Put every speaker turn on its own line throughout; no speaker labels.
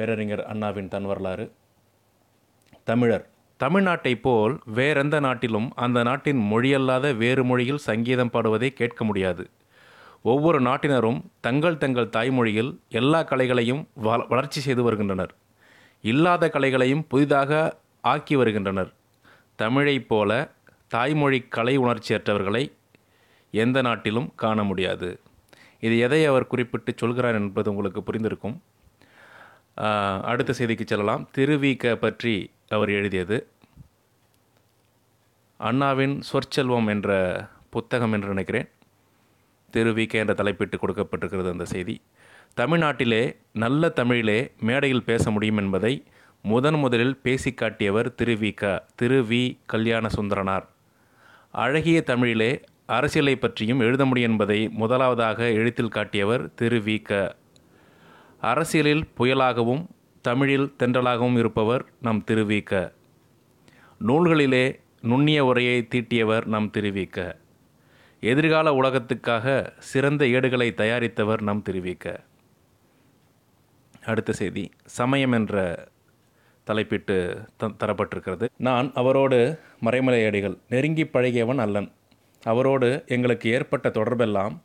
பேரறிஞர் அண்ணாவின் தன் வரலாறு. தமிழர். தமிழ்நாட்டைப் போல் வேறெந்த நாட்டிலும் அந்த நாட்டின் மொழியல்லாத வேறு மொழியில் சங்கீதம் பாடுவதை கேட்க முடியாது. ஒவ்வொரு நாட்டினரும் தங்கள் தங்கள் தாய்மொழியில் எல்லா கலைகளையும் வள வளர்ச்சி செய்து வருகின்றனர். இல்லாத கலைகளையும் புதிதாக ஆக்கி வருகின்றனர். தமிழைப் போல தாய்மொழி கலை உணர்ச்சியற்றவர்களை எந்த நாட்டிலும் காண முடியாது. இது எதை அவர் குறிப்பிட்டு சொல்கிறார் என்பது உங்களுக்கு புரிந்திருக்கும். அடுத்த செய்திக்கு செல்லலாம். திருவிக பற்றி அவர் எழுதியது. அண்ணாவின் சொற்செல்வம் என்ற புத்தகம் என்று நினைக்கிறேன். திருவிக என்ற தலைப்பிட்டு கொடுக்கப்பட்டிருக்கிறது அந்த செய்தி. தமிழ்நாட்டிலே நல்ல தமிழிலே மேடையில் பேச முடியும் என்பதை முதன் முதலில் பேசி காட்டியவர் திருவிக திரு வி. கல்யாண சுந்தரனார் அழகிய தமிழிலே அரசியலை பற்றியும் எழுத முடியும் என்பதை முதலாவதாக எழுத்தில் காட்டியவர் திரு வி க அரசியலில் புயலாகவும் தமிழில் தென்றலாகவும் இருப்பவர் நம் திருவிக்க. நூல்களிலே நுண்ணிய உரையை தீட்டியவர் நம் திருவிக்க. எதிர்கால உலகத்துக்காக சிறந்த ஏடுகளை தயாரித்தவர் நம் திருவிக்க. அடுத்த செய்தி சமயம் என்ற தலைப்பிட்டு த தரப்பட்டிருக்கிறது. நான் அவரோடு மறைமலை அடிகள் நெருங்கி பழகியவன் அல்லன். அவரோடு எங்களுக்கு ஏற்பட்ட தொடர்பெல்லாம்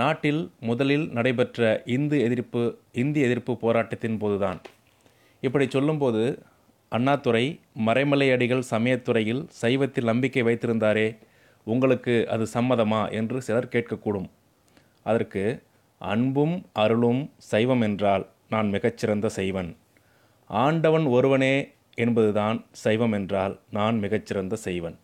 நாட்டில் முதலில் நடைபெற்ற இந்து எதிர்ப்பு இந்தி எதிர்ப்பு போராட்டத்தின் போதுதான். இப்படி சொல்லும்போது அண்ணாதுரை மறைமலை அடிகள் சமயத்துறையில் சைவத்தில் நம்பிக்கை வைத்திருந்தாரே உங்களுக்கு அது சம்மதமா என்று சிலர் கேட்கக்கூடும். அதற்கு அன்பும் அருளும் சைவம் என்றால் நான் மிகச்சிறந்த சைவன். ஆண்டவன் ஒருவனே என்பதுதான் சைவம் என்றால் நான் மிகச்சிறந்த செய்வன்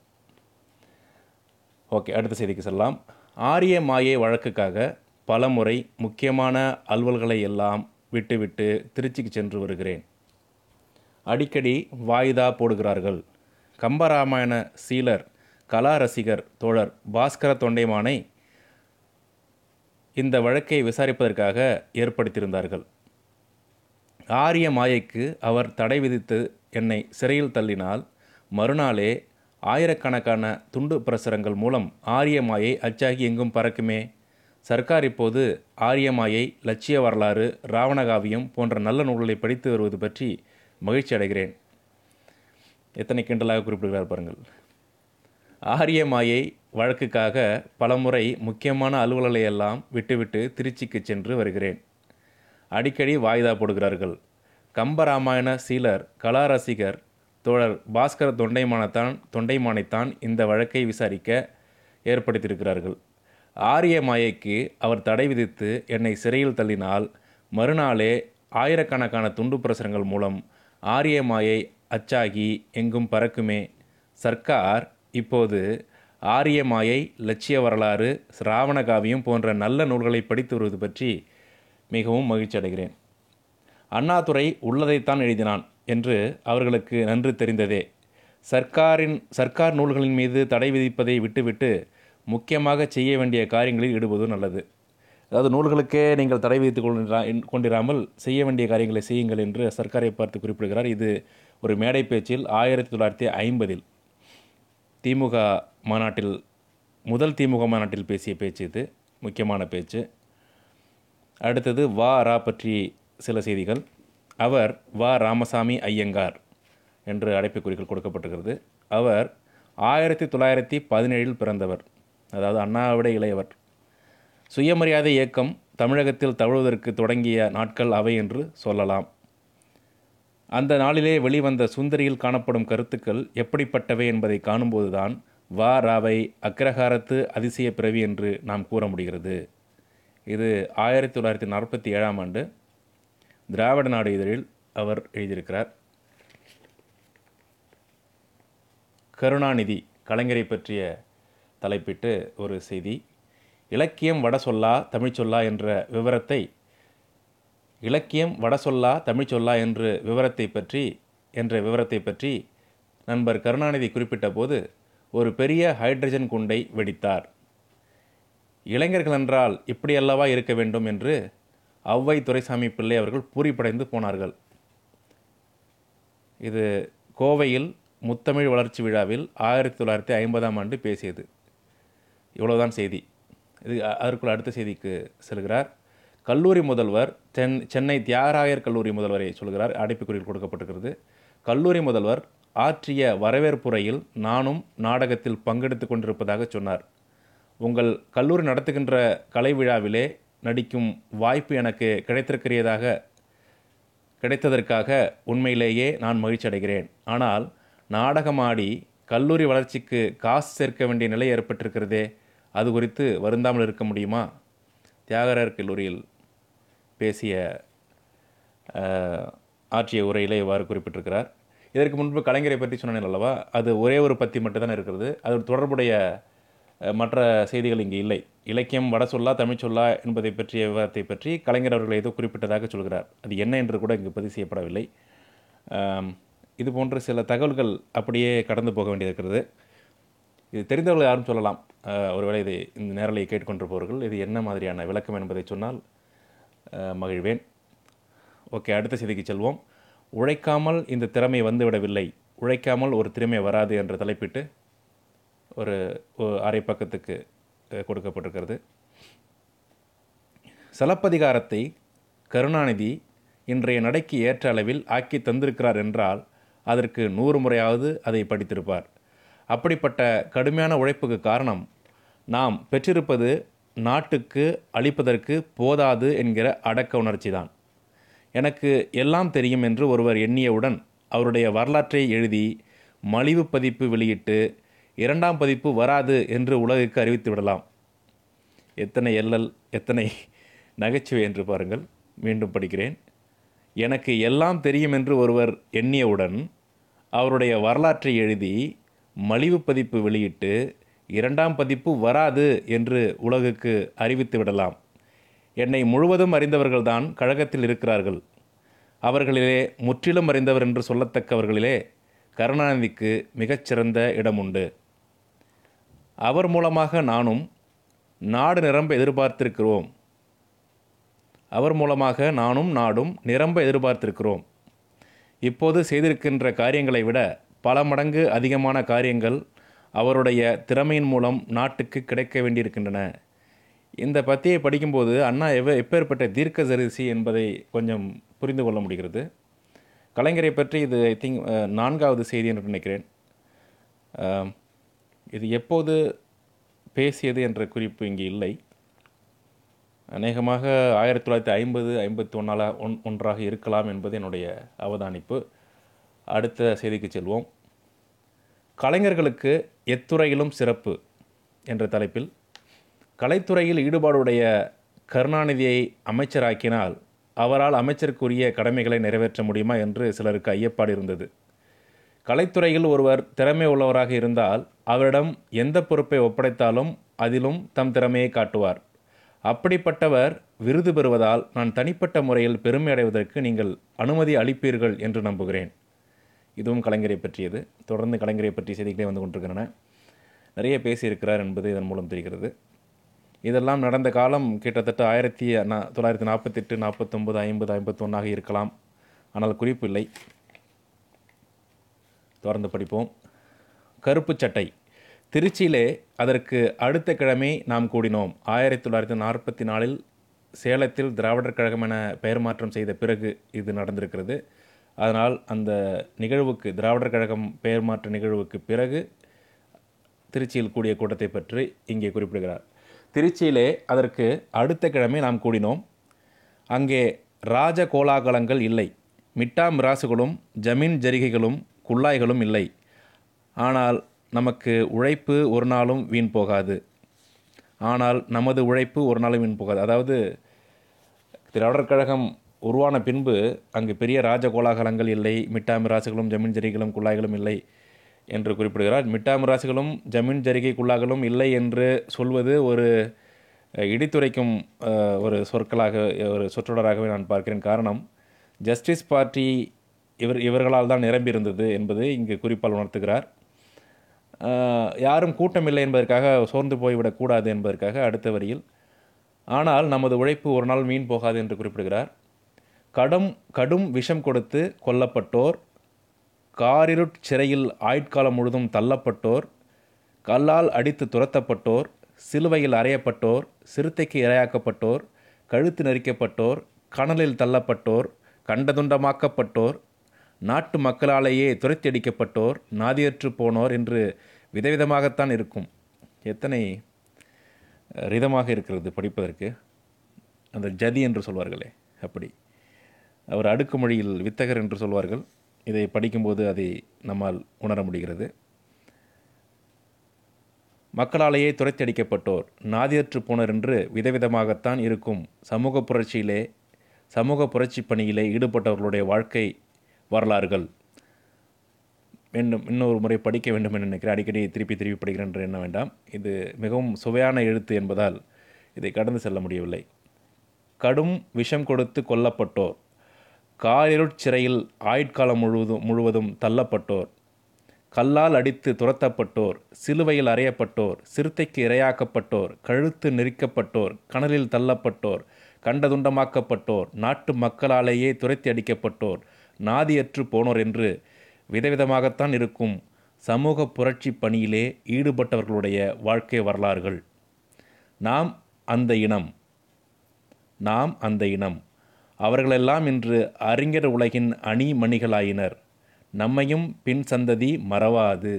ஓகே அடுத்த செய்திக்கு செல்லலாம். ஆரிய மாயை வழக்குக்காக பலமுறை முக்கியமான அலுவல்களை எல்லாம் விட்டுவிட்டு திருச்சிக்கு சென்று வருகிறேன். அடிக்கடி வாய்தா போடுகிறார்கள். கம்பராமாயண சீலர் கலா ரசிகர் தோழர் பாஸ்கர தொண்டைமானை இந்த வழக்கை விசாரிப்பதற்காக ஏற்படுத்தியிருந்தார்கள். ஆரிய மாயைக்கு அவர் தடை விதித்து என்னை சிறையில் தள்ளினால் மறுநாளே ஆயிரக்கணக்கான துண்டு பிரசுரங்கள் மூலம் ஆரியமாயை அச்சாகி எங்கும் பறக்குமே. சர்க்கார் இப்போது ஆரியமாயை லட்சிய வரலாறு ராவணகாவியம் போன்ற நல்ல நூல்களை படித்து வருவது பற்றி மகிழ்ச்சி அடைகிறேன். எத்தனை கிண்டலாக குறிப்பிடுகிறார் பாருங்கள். ஆரிய மாயை வழக்குக்காக பலமுறை முக்கியமான அலுவலர்களை எல்லாம் விட்டுவிட்டு திருச்சிக்கு சென்று வருகிறேன். அடிக்கடி வாய்தா போடுகிறார்கள். கம்பராமாயண சீலர் கலா ரசிகர் தோழர் பாஸ்கர தொண்டைமானத்தான் தொண்டைமானைத்தான் இந்த வழக்கை விசாரிக்க ஏற்படுத்தியிருக்கிறார்கள். ஆரிய மாயைக்கு அவர் தடை விதித்து என்னை சிறையில் தள்ளினால் மறுநாளே ஆயிரக்கணக்கான துண்டு பிரசுரங்கள் மூலம் ஆரிய மாயை அச்சாகி எங்கும் பறக்குமே. சர்க்கார் இப்போது ஆரிய மாயை லட்சிய வரலாறு சிராவணகாவியம் போன்ற நல்ல நூல்களை படித்து வருவது பற்றி மிகவும் மகிழ்ச்சி அடைகிறேன் அண்ணாதுரை உள்ளதைத்தான் எழுதினான். என்று அவர்களுக்கு நன்று தெரிந்ததே. சர்க்காரின் சர்க்கார் நூல்களின் மீது தடை விதிப்பதை விட்டுவிட்டு முக்கியமாக செய்ய வேண்டிய காரியங்களில் ஈடுபது நல்லது. அதாவது நூல்களுக்கே நீங்கள் தடை விதித்துக் கொண்டிரா கொண்டிராமல் செய்ய வேண்டிய காரியங்களை செய்யுங்கள் என்று சர்க்காரை பார்த்து குறிப்பிடுகிறார். இது ஒரு மேடை பேச்சில் ஆயிரத்தி தொள்ளாயிரத்தி ஐம்பதில் திமுக மாநாட்டில் முதல் திமுக மாநாட்டில் பேசிய பேச்சு இது முக்கியமான பேச்சு. அடுத்தது வா ரா பற்றி சில செய்திகள். அவர் வா ராமசாமி ஐயங்கார் என்று அடைப்புக்குறிகள் கொடுக்கப்பட்டிருக்கிறது. அவர் ஆயிரத்தி தொள்ளாயிரத்தி பதினேழில் பிறந்தவர் அதாவது அண்ணாவிட இளையவர். சுயமரியாதை இயக்கம் தமிழகத்தில் தழுவதற்கு தொடங்கிய நாட்கள் அவை என்று சொல்லலாம். அந்த நாளிலே வெளிவந்த சுந்தரியில் காணப்படும் கருத்துக்கள் எப்படிப்பட்டவை என்பதை காணும்போதுதான் வா ராவை அக்ரஹாரத்து அதிசய பிறவி என்று நாம் கூற முடிகிறது. இது ஆயிரத்தி தொள்ளாயிரத்தி நாற்பத்தி ஏழாம் ஆண்டு திராவிட நாடு இதழில் அவர் எழுதியிருக்கிறார். கருணாநிதி கலைஞரை பற்றிய தலைப்பிட்டு ஒரு செய்தி. இலக்கியம் வட சொல்லா தமிழ் சொல்லா என்ற விவரத்தை இலக்கியம் வட சொல்லா தமிழ் சொல்லா என்று விவரத்தை பற்றி என்ற விவரத்தை பற்றி நண்பர் கருணாநிதி குறிப்பிட்ட போது ஒரு பெரிய ஹைட்ரஜன் குண்டை வெடித்தார். இளைஞர்கள் என்றால் இப்படியல்லவா இருக்க வேண்டும் என்று ஔவை துரைசாமி பிள்ளை அவர்கள் பூரிப்படைந்து போனார்கள். இது கோவையில் முத்தமிழ் வளர்ச்சி விழாவில் ஆயிரத்தி தொள்ளாயிரத்தி ஐம்பதாம் ஆண்டு பேசியது. இவ்வளோதான் செய்தி. இது அதற்குள் அடுத்த செய்திக்கு செல்கிறார். கல்லூரி முதல்வர் தென் சென்னை தியாகராயர் கல்லூரி முதல்வரை சொல்கிறார். அடைப்புக்குறியில் கொடுக்கப்பட்டிருக்கிறது. கல்லூரி முதல்வர் ஆற்றிய வரவேற்புரையில் நானும் நாடகத்தில் பங்கெடுத்து கொண்டிருப்பதாக சொன்னார். உங்கள் கல்லூரி நடத்துகின்ற கலை விழாவிலே நடிக்கும் வாய்ப்பு எனக்கு கிடைத்திருக்கிறதாக கிடைத்ததற்காக உண்மையிலேயே நான் மகிழ்ச்சி அடைகிறேன் ஆனால் நாடகமாடி கல்லூரி வளர்ச்சிக்கு காசு சேர்க்க வேண்டிய நிலை ஏற்பட்டிருக்கிறதே அது குறித்து வருந்தாமல் இருக்க முடியுமா? தியாகராயர் கல்லூரியில் பேசிய ஆற்றிய உரையிலே இவ்வாறு குறிப்பிட்டிருக்கிறார். இதற்கு முன்பு கலைஞரை பற்றி சொன்னேன் அல்லவா? அது ஒரே ஒரு பத்தி மட்டும்தான் இருக்கிறது. அது தொடர்புடைய மற்ற செய்திகள் இங்கு இல்லை. இலக்கியம் வட சொல்லா தமிழ் சொல்லா என்பதை பற்றிய விவரத்தை பற்றி கலைஞர் அவர்கள் ஏதோ குறிப்பிட்டதாக சொல்கிறார். அது என்ன என்று கூட இங்கு பதிவு செய்யப்படவில்லை. இது போன்ற சில தகவல்கள் அப்படியே கடந்து போக வேண்டியிருக்கிறது. இது தெரிந்தவர்கள் யாரும் சொல்லலாம். ஒருவேளை இது இந்த நேரலை கேட்டுக்கொண்டிருப்பவர்கள் இது என்ன மாதிரியான விளக்கம் என்பதை சொன்னால் மகிழ்வேன். ஓகே அடுத்த செய்திக்கு செல்வோம். உழைக்காமல் இந்த திறமை வந்துவிடவில்லை. உழைக்காமல் ஒரு திறமை வராது என்ற தலைப்பிட்டு ஒரு அரை பக்கத்துக்கு கொடுக்கப்பட்டிருக்கிறது. சிலப்பதிகாரத்தை கருணாநிதி இன்றைய நடைக்கு ஏற்ற அளவில் ஆக்கி தந்திருக்கிறார் என்றால் அதற்கு நூறு முறையாவது அதை படித்திருப்பார். அப்படிப்பட்ட கடுமையான உழைப்புக்கு காரணம் நாம் பெற்றிருப்பது நாட்டுக்கு அளிப்பதற்கு போதாது என்கிற அடக்க உணர்ச்சி தான் எனக்கு எல்லாம் தெரியும் என்று ஒருவர் எண்ணியவுடன் அவருடைய வரலாற்றை எழுதி மலிவு பதிப்பு வெளியிட்டு இரண்டாம் பதிப்பு வராது என்று உலகுக்கு அறிவித்து விடலாம். எத்தனை எல்லல் எத்தனை நகைச்சுவை என்று பாருங்கள். மீண்டும் படிக்கிறேன். எனக்கு எல்லாம் தெரியும் என்று ஒருவர் எண்ணியவுடன் அவருடைய வரலாற்றை எழுதி மலிவு பதிப்பு வெளியிட்டு இரண்டாம் பதிப்பு வராது என்று உலகுக்கு அறிவித்து விடலாம். என்னை முழுவதும் அறிந்தவர்கள்தான் கழகத்தில் இருக்கிறார்கள். அவர்களிலே முற்றிலும் அறிந்தவர் என்று சொல்லத்தக்கவர்களிலே கருணாநிதிக்கு மிகச்சிறந்த இடம் உண்டு அவர் மூலமாக நானும் நாடு நிரம்ப எதிர்பார்த்திருக்கிறோம். அவர் மூலமாக நானும் நாடும் நிரம்ப எதிர்பார்த்திருக்கிறோம். இப்போது செய்திருக்கின்ற காரியங்களை விட பல மடங்கு அதிகமான காரியங்கள் அவருடைய திறமையின் மூலம் நாட்டுக்கு கிடைக்க வேண்டியிருக்கின்றன. இந்த பத்தியை படிக்கும்போது அண்ணா எவ எப்பேற்பட்ட தீர்க்க சரிசி என்பதை கொஞ்சம் புரிந்து கொள்ள முடிகிறது. கலைஞரை பற்றி இது ஐ திங்க் நான்காவது செய்தி என்று நினைக்கிறேன். இது எப்போது பேசியது என்ற குறிப்பு இங்கே இல்லை. அநேகமாக ஆயிரத்தி தொள்ளாயிரத்தி ஐம்பது ஐம்பத்தி ஒன்றால ஒன் ஒன்றாக இருக்கலாம் என்பது என்னுடைய அவதானிப்பு. அடுத்த செய்திக்கு செல்வோம். கலைஞர்களுக்கு எத்துறையிலும் சிறப்பு என்ற தலைப்பில் கலைத்துறையில் ஈடுபாடுடைய கருணாநிதியை அமைச்சராக்கினால் அவரால் அமைச்சருக்குரிய கடமைகளை நிறைவேற்ற முடியுமா என்று சிலருக்கு ஐயப்பாடு இருந்தது. கலைத்துறையில் ஒருவர் திறமை உள்ளவராக இருந்தால் அவரிடம் எந்த பொறுப்பை ஒப்படைத்தாலும் அதிலும் தம் திறமையை காட்டுவார். அப்படிப்பட்டவர் விருது பெறுவதால் நான் தனிப்பட்ட முறையில் பெருமை அடைவதற்கு நீங்கள் அனுமதி அளிப்பீர்கள் என்று நம்புகிறேன். இதுவும் கலைஞரை பற்றியது. தொடர்ந்து கலைஞரை பற்றிய செய்திகளே வந்து கொண்டிருக்கின்றன. நிறைய பேசியிருக்கிறார் என்பது இதன் மூலம் தெரிகிறது. இதெல்லாம் நடந்த காலம் கிட்டத்தட்ட ஆயிரத்தி நா- தொள்ளாயிரத்தி நாற்பத்தெட்டு நாற்பத்தொம்பது ஐம்பது ஐம்பத்தொன்னாக இருக்கலாம். ஆனால் குறிப்பு இல்லை. தொடர்ந்து படிப்போம். கருப்பு சட்டை. திருச்சியிலே அதற்கு அடுத்த கிழமை நாம் கூடினோம். ஆயிரத்தி தொள்ளாயிரத்தி நாற்பத்தி நாலில் சேலத்தில் திராவிடர் கழகம் என பெயர் மாற்றம் செய்த பிறகு இது நடந்திருக்கிறது. அதனால் அந்த நிகழ்வுக்கு திராவிடர் கழகம் பெயர் மாற்ற நிகழ்வுக்கு பிறகு திருச்சியில் கூடிய கூட்டத்தை பற்றி இங்கே குறிப்பிடுகிறார். திருச்சியிலே அதற்கு அடுத்த கிழமை நாம் கூடினோம். அங்கே ராஜ கோலாகலங்கள் இல்லை. மிட்டா மிராசுகளும் ஜமீன் ஜரிகைகளும் குள்ளாய்களும் இல்லை. ஆனால் நமக்கு உழைப்பு ஒரு நாளும் வீண் போகாது. ஆனால் நமது உழைப்பு ஒரு நாளும் வீண் போகாது. அதாவது திராவிடர் கழகம் உருவான பின்பு அங்கு பெரிய ராஜ கோலாகலங்கள் இல்லை மிட்டாமிராசுகளும் ஜமீன் ஜரிகளும் குழாய்களும் இல்லை என்று குறிப்பிடுகிறார். மிட்டாமிராசுகளும் ஜமீன் ஜரிகை குழாய்களும் இல்லை என்று சொல்வது ஒரு இடித்துரைக்கும் ஒரு சொற்களாக ஒரு சொற்றொடராகவே நான் பார்க்கிறேன். காரணம் ஜஸ்டிஸ் பார்ட்டி இவர் இவர்களால் தான் நிரம்பியிருந்தது என்பதை இங்கு குறிப்பால் உணர்த்துகிறார். யாரும் கூட்டமில்லை என்பதற்காக சோர்ந்து போய்விடக்கூடாது என்பதற்காக அடுத்த வரியில் ஆனால் நமது உழைப்பு ஒரு நாள் மீன் போகாது என்று குறிப்பிடுகிறார். கடும் கடும் விஷம் கொடுத்து கொல்லப்பட்டோர் காரிருட் சிறையில் ஆயுட்காலம் முழுதும் தள்ளப்பட்டோர் கல்லால் அடித்து துரத்தப்பட்டோர் சிலுவையில் அறையப்பட்டோர் சிறுத்தைக்கு இரையாக்கப்பட்டோர் கழுத்து நெரிக்கப்பட்டோர் கணலில் தள்ளப்பட்டோர் கண்டதுண்டமாக்கப்பட்டோர் நாட்டு மக்களாலேயே துரத்தி அடிக்கப்பட்டோர் நாதியற்று போனோர் என்று விதவிதமாகத்தான் இருக்கும். எத்தனை ரிதமாக இருக்கிறது படிப்பதற்கு? அந்த ஜதி என்று சொல்வார்களே அப்படி. அவர் அடுக்கு மொழியில் வித்தகர் என்று சொல்வார்கள். இதை படிக்கும்போது அதை நம்மால் உணர முடிகிறது. மக்களாலேயே துரைத்தடிக்கப்பட்டோர் நாதியற்று போனர் என்று விதவிதமாகத்தான் இருக்கும். சமூக புரட்சியிலே சமூக புரட்சி பணியிலே ஈடுபட்டவர்களுடைய வாழ்க்கை வரலாறுகள். வேண்டும் இன்னொரு முறை படிக்க வேண்டும் என்று நினைக்கிறேன். அடிக்கடி திருப்பி திருப்பி படிக்கிறேன் என்று எண்ண வேண்டாம். இது மிகவும் சுவையான எழுத்து என்பதால் இதை கடந்து செல்ல முடியவில்லை. கடும் விஷம் கொடுத்து கொல்லப்பட்டோர் காரிருட் சிறையில் ஆயுட்காலம் முழுவதும் முழுவதும் தள்ளப்பட்டோர் கல்லால் அடித்து துரத்தப்பட்டோர் சிலுவையில் அறையப்பட்டோர் சிறுத்தைக்கு இரையாக்கப்பட்டோர் கழுத்து நெரிக்கப்பட்டோர் கணலில் தள்ளப்பட்டோர் கண்டதுண்டமாக்கப்பட்டோர் நாட்டு மக்களாலேயே துரத்தி அடிக்கப்பட்டோர் நாதியற்று போனோர் என்று விதவிதமாகத்தான் இருக்கும் சமூக புரட்சி பணியிலே ஈடுபட்டவர்களுடைய வாழ்க்கை வரலாறுகள். நாம் அந்த இனம். நாம் அந்த இனம். அவர்களெல்லாம் இன்று அறிஞர் உலகின் அணிமணிகளாயினர் நம்மையும் பின் சந்ததி மறவாது.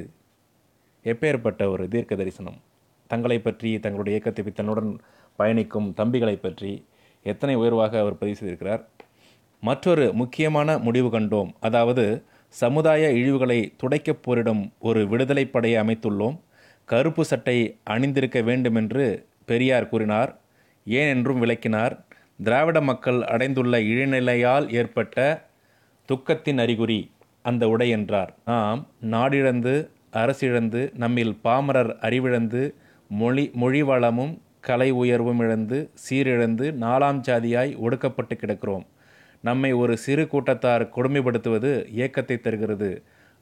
எப்பேற்பட்ட ஒரு தீர்க்க தரிசனம் தங்களை பற்றி தங்களுடைய இயக்கத்தை தன்னுடன் பயணிக்கும் தம்பிகளை பற்றி எத்தனை உயர்வாக அவர் பதிவு செய்திருக்கிறார்? மற்றொரு முக்கியமான முடிவு கண்டோம். அதாவது சமுதாய இழிவுகளை துடைக்கப் போரிடும் ஒரு விடுதலை படையை அமைத்துள்ளோம். கருப்பு சட்டை அணிந்திருக்க வேண்டுமென்று பெரியார் கூறினார். ஏனென்றும் விளக்கினார். திராவிட மக்கள் அடைந்துள்ள இழிநிலையால் ஏற்பட்ட துக்கத்தின் அறிகுறி அந்த உடை என்றார். நாம் நாடிழந்து அரசிழந்து நம்மில் பாமரர் அறிவிழந்து மொழி மொழி வளமும் கலை உயர்வும் இழந்து சீரிழந்து நாலாம் ஜாதியாய் ஒடுக்கப்பட்டு கிடக்கிறோம். நம்மை ஒரு சிறு கூட்டத்தார் கொடுமைப்படுத்துவது ஏக்கத்தை தருகிறது.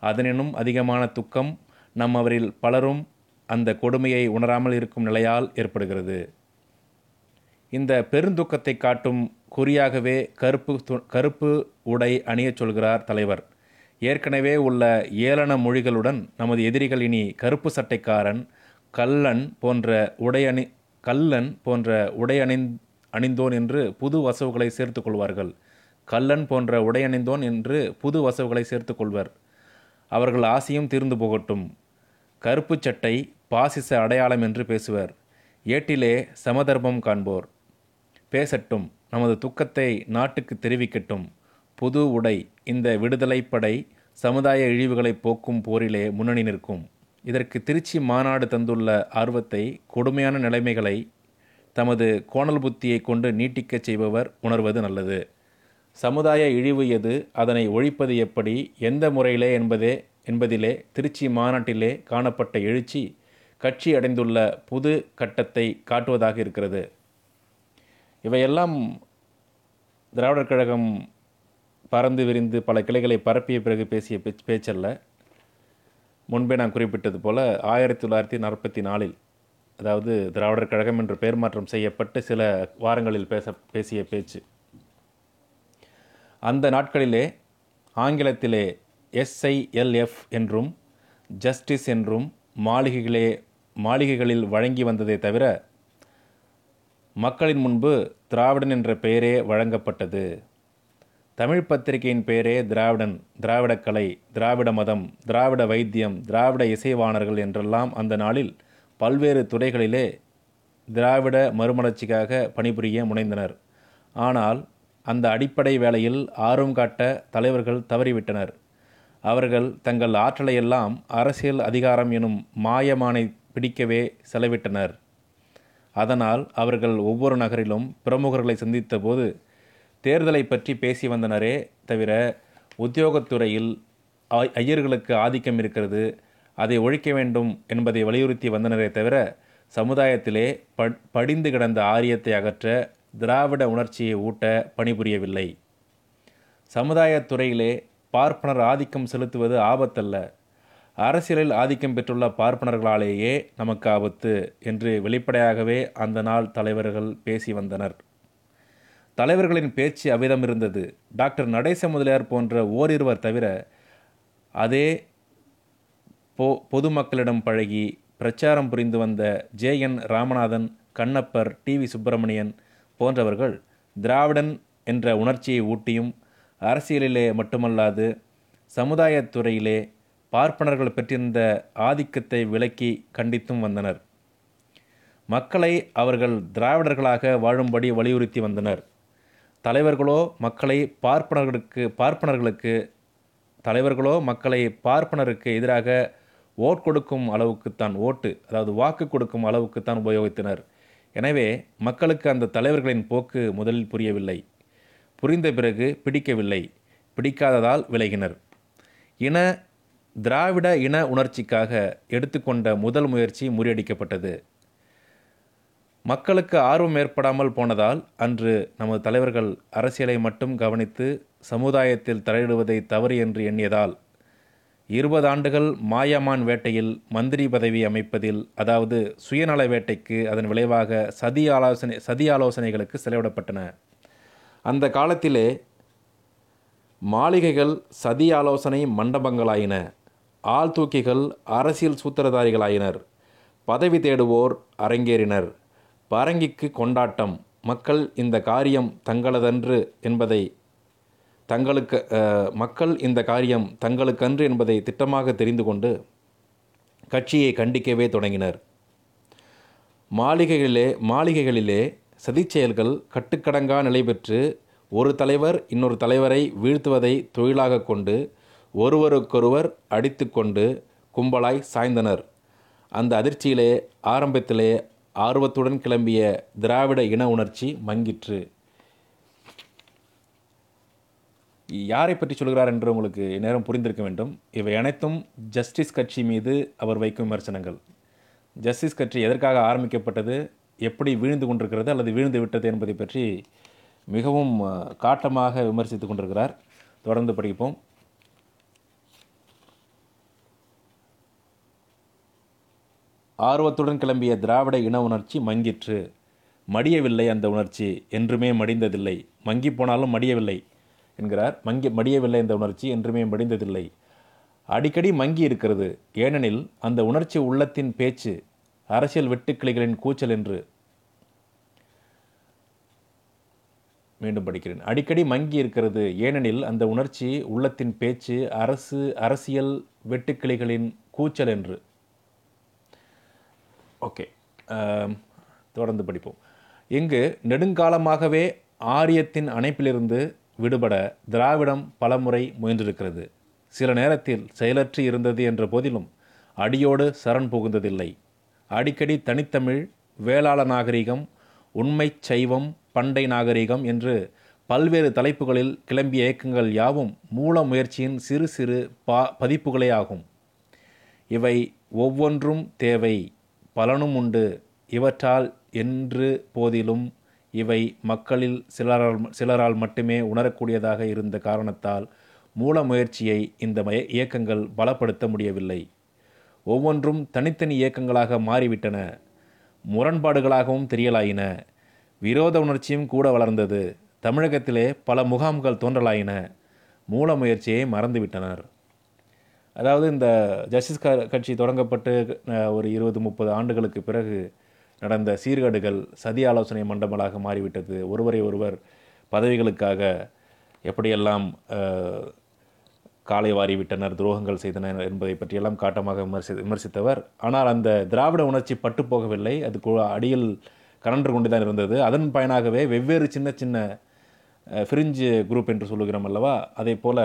அதனினும் அதிகமான துக்கம் நம் அவரில் பலரும் அந்த கொடுமையை உணராமல் இருக்கும் நிலையால் ஏற்படுகிறது. இந்த பெருந்துக்கத்தை காட்டும் குறியாகவே கருப்பு கருப்பு உடை அணியச் சொல்கிறார் தலைவர். ஏற்கனவே உள்ள ஏளன மொழிகளுடன் நமது எதிரிகள் இனி கருப்பு சட்டைக்காரன் கல்லன் போன்ற உடை அணி கல்லன் போன்ற உடை அணிந் அணிந்தோன் என்று புது வசவுகளை சேர்த்துக்கொள்வார்கள் கல்லன் போன்ற உடையணிந்தோன் என்று புது வசவுகளை சேர்த்து கொள்வர் அவர்கள் ஆசையும் தீர்ந்து போகட்டும். கருப்பு சட்டை பாசிச அடையாளம் என்று பேசுவர். ஏட்டிலே சமதர்மம் காண்போர். பேசட்டும் நமது துக்கத்தை நாட்டுக்கு தெரிவிக்கட்டும். புது உடை இந்த விடுதலைப்படை சமுதாய இழிவுகளை போக்கும் போரிலே முன்னணி நிற்கும். இதற்கு திருச்சி மாநாடு தந்துள்ள ஆர்வத்தை கொடுமையான நிலைமைகளை தமது கோணல் புத்தியை கொண்டு நீட்டிக்கச் செய்பவர் உணர்வது நல்லது. சமுதாய இழிவு எது? அதனை ஒழிப்பது எப்படி? எந்த முறையிலே என்பதே என்பதிலே திருச்சி மாநாட்டிலே காணப்பட்ட எழுச்சி கட்சி அடைந்துள்ள புது கட்டத்தை காட்டுவதாக இருக்கிறது. இவையெல்லாம் திராவிடர் கழகம் பறந்து விரிந்து பல கிளைகளை பரப்பிய பிறகு பேசிய பேச் பேச்சல்ல. முன்பே நான் குறிப்பிட்டது போல ஆயிரத்தி தொள்ளாயிரத்தி நாற்பத்தி நாலில் அதாவது திராவிடர் கழகம் என்று பெயர் மாற்றம் செய்யப்பட்டு சில வாரங்களில் பேச பேசிய பேச்சு. அந்த நாட்களிலே ஆங்கிலத்திலே எஸ்ஐஎல்எஃப் என்றும் ஜஸ்டிஸ் என்றும் மாளிகைகளே மாளிகைகளில் வழங்கி வந்ததே தவிர மக்களின் முன்பு திராவிடன் என்ற பெயரே வழங்கப்பட்டது. தமிழ் பத்திரிகையின் பெயரே திராவிடன் திராவிட கலை திராவிட மதம் திராவிட வைத்தியம் திராவிட இசைவாணர்கள் என்றெல்லாம் அந்த நாளில் பல்வேறு துறைகளிலே திராவிட மறுமலர்ச்சிக்காக பணிபுரிய முனைந்தனர். ஆனால் அந்த அடிப்படை வேளையில் ஆர்வம் காட்ட தலைவர்கள் தவறிவிட்டனர். அவர்கள் தங்கள் ஆற்றலையெல்லாம் அரசியல் அதிகாரம் எனும் மாயமானை பிடிக்கவே செலவிட்டனர். அதனால் அவர்கள் ஒவ்வொரு நகரிலும் பிரமுகர்களை சந்தித்த போது தேர்தலை பற்றி பேசி வந்தனரே தவிர உத்தியோகத்துறையில் ஐ- ஐயர்களுக்கு ஆதிக்கம் இருக்கிறது. அதை ஒழிக்க வேண்டும் என்பதை வலியுறுத்தி வந்தனரே தவிர சமுதாயத்திலே படிந்து கிடந்த ஆரியத்தை அகற்ற திராவிட உணர்ச்சியை ஊட்ட பணிபுரியவில்லை. சமுதாயத் துறையிலே பார்ப்பனர் ஆதிக்கம் செலுத்துவது ஆபத்தல்ல. அரசியலில் ஆதிக்கம் பெற்றுள்ள பார்ப்பனர்களாலேயே நமக்கு ஆபத்து என்று வெளிப்படையாகவே அந்த நாள் தலைவர்கள் பேசி வந்தனர். தலைவர்களின் பேச்சு அவ்விதம் இருந்தது. டாக்டர் நடேச முதலியார் போன்ற ஓரிருவர் தவிர அதே பொ பொதுமக்களிடம் பழகி பிரச்சாரம் புரிந்து வந்த J N Ramanathan Kannappar T V Subramanian போன்றவர்கள் திராவிடன் என்ற உணர்ச்சியை ஊட்டியும் அரசியலிலே மட்டுமல்லாது சமுதாயத்துறையிலே பார்ப்பனர்கள் பெற்றிருந்த ஆதிக்கத்தை விலக்கி கண்டித்தும் வந்தனர். மக்களை அவர்கள் திராவிடர்களாக வாழும்படி வலியுறுத்தி வந்தனர். தலைவர்களோ மக்களை பார்ப்பனர்களுக்கு பார்ப்பனர்களுக்கு தலைவர்களோ மக்களை பார்ப்பனருக்கு எதிராக ஓட் கொடுக்கும் அளவுக்குத்தான் ஓட்டு அதாவது வாக்கு கொடுக்கும் அளவுக்குத்தான் உபயோகித்தனர். எனவே மக்களுக்கு அந்த தலைவர்களின் போக்கு முதலில் புரியவில்லை. புரிந்த பிறகு பிடிக்கவில்லை. பிடிக்காததால் விலகினர். இன திராவிட இன உணர்ச்சிக்காக எடுத்துக்கொண்ட முதல் முயற்சி முறியடிக்கப்பட்டது. மக்களுக்கு ஆர்வம் ஏற்படாமல் போனதால் அன்று நமது தலைவர்கள் அரசியலை மட்டும் கவனித்து சமுதாயத்தில் தலையிடுவதை தவறு என்று எண்ணியதால் இருபது ஆண்டுகள் மாயமான் வேட்டையில் மந்திரி பதவி அமைப்பதில் அதாவது சுயநல வேட்டைக்கு அதன் விளைவாக சதி ஆலோசனை சதி ஆலோசனைகளுக்கு செலவிடப்பட்டன. அந்த காலத்திலே மாளிகைகள் சதி ஆலோசனை மண்டபங்களாயின. ஆள் தூக்கிகள் அரசியல் சூத்திரதாரிகளாயினர். பதவி தேடுவோர் அரங்கேறினர். பரங்கிக்கு கொண்டாட்டம். மக்கள் இந்த காரியம் தங்களதன்று என்பதை தங்களுக்கு மக்கள் இந்த காரியம் தங்களுக்கன்று என்பதை திட்டமாக தெரிந்து கொண்டு கட்சியை கண்டிக்கவே தொடங்கினர். மாளிகைகளிலே மாளிகைகளிலே சதிச்செயல்கள் கட்டுக்கடங்கா நிலைபெற்று ஒரு தலைவர் இன்னொரு தலைவரை வீழ்த்துவதை தொழிலாக கொண்டு ஒருவருக்கொருவர் அடித்துக்கொண்டு கும்பலாய் சாய்ந்தனர். அந்த அதிர்ச்சியிலே ஆரம்பத்திலே ஆர்வத்துடன் கிளம்பிய திராவிட இன உணர்ச்சி மங்கிற்று. யாரை பற்றி சொல்கிறார் என்று உங்களுக்கு நேரம் புரிந்திருக்க வேண்டும். இவை அனைத்தும் ஜஸ்டிஸ் கட்சி மீது அவர் வைக்கும் விமர்சனங்கள். ஜஸ்டிஸ் கட்சி எதற்காக ஆரம்பிக்கப்பட்டது எப்படி வீழ்ந்து கொண்டிருக்கிறது அல்லது வீழ்ந்து விட்டது என்பதை பற்றி மிகவும் காட்டமாக விமர்சித்து கொண்டிருக்கிறார். தொடர்ந்து படிப்போம். ஆர்வத்துடன் கிளம்பிய திராவிட இன உணர்ச்சி மங்கிற்று. மடியவில்லை அந்த உணர்ச்சி. என்றுமே மடிந்ததில்லை. மங்கி போனாலும் மடியவில்லை. என்கிறார். மங்கி மடியவில்லை இந்த உணர்ச்சி என்றுமே மடிந்ததில்லை. அடிக்கடி மங்கி இருக்கிறது. ஏனெனில் அந்த உணர்ச்சி உள்ளத்தின் பேச்சு அரசியல் வெட்டுக்கிளிகளின் கூச்சல் என்று மீண்டும் படிக்கிறேன். அடிக்கடி மங்கி இருக்கிறது. ஏனெனில் அந்த உணர்ச்சி உள்ளத்தின் பேச்சு அரசு அரசியல் வெட்டுக்கிளிகளின் கூச்சல் என்று. ஓகே. தொடர்ந்து படிப்போம். இங்கு நெடுங்காலமாகவே ஆரியத்தின் அணைப்பிலிருந்து விடுபட திராவிடம் பலமுறை முயன்றிருக்கிறது. சில நேரத்தில் செயலற்றி இருந்தது என்ற போதிலும் அடியோடு சரண் புகுந்ததில்லை. அடிக்கடி தனித்தமிழ் வேளாள நாகரிகம் உண்மைச் சைவம் பண்டை நாகரிகம் என்று பல்வேறு தலைப்புகளில் கிளம்பிய இயக்கங்கள் யாவும் மூல முயற்சியின் சிறு சிறு பா பதிப்புகளே ஆகும். இவை ஒவ்வொன்றும் தேவை பலனும் உண்டு. இவற்றால் என்று போதிலும் இவை மக்களில் சிலரால் சிலரால் மட்டுமே உணரக்கூடியதாக இருந்த காரணத்தால் மூல முயற்சியை இந்த மய- இயக்கங்கள் பலப்படுத்த முடியவில்லை. ஒவ்வொன்றும் தனித்தனி இயக்கங்களாக மாறிவிட்டன. முரண்பாடுகளாகவும் தெரியலாயின. விரோத உணர்ச்சியும் கூட வளர்ந்தது. தமிழகத்திலே பல முகாம்கள் தோன்றலாயின. மூல முயற்சியை மறந்துவிட்டனர். அதாவது இந்த ஜஸ்டிஸ் க கட்சி தொடங்கப்பட்டு ஒரு இருபது முப்பது ஆண்டுகளுக்கு பிறகு நடந்த சீர்கேடுகள் சதி ஆலோசனை மண்டபங்களாக மாறிவிட்டது. ஒருவரை ஒருவர் பதவிகளுக்காக எப்படியெல்லாம் காலை வாரிவிட்டனர் துரோகங்கள் செய்தனர் என்பதை பற்றியெல்லாம் காட்டமாக விமர்சி விமர்சித்தவர். ஆனால் அந்த திராவிட உணர்ச்சி பட்டு போகவில்லை. அது அடியில் கலன்று கொண்டு தான் இருந்தது. அதன் பயனாகவே வெவ்வேறு சின்ன சின்ன ஃப்ரிஞ்சு குரூப் என்று சொல்லுகிறோம் அல்லவா? அதே போல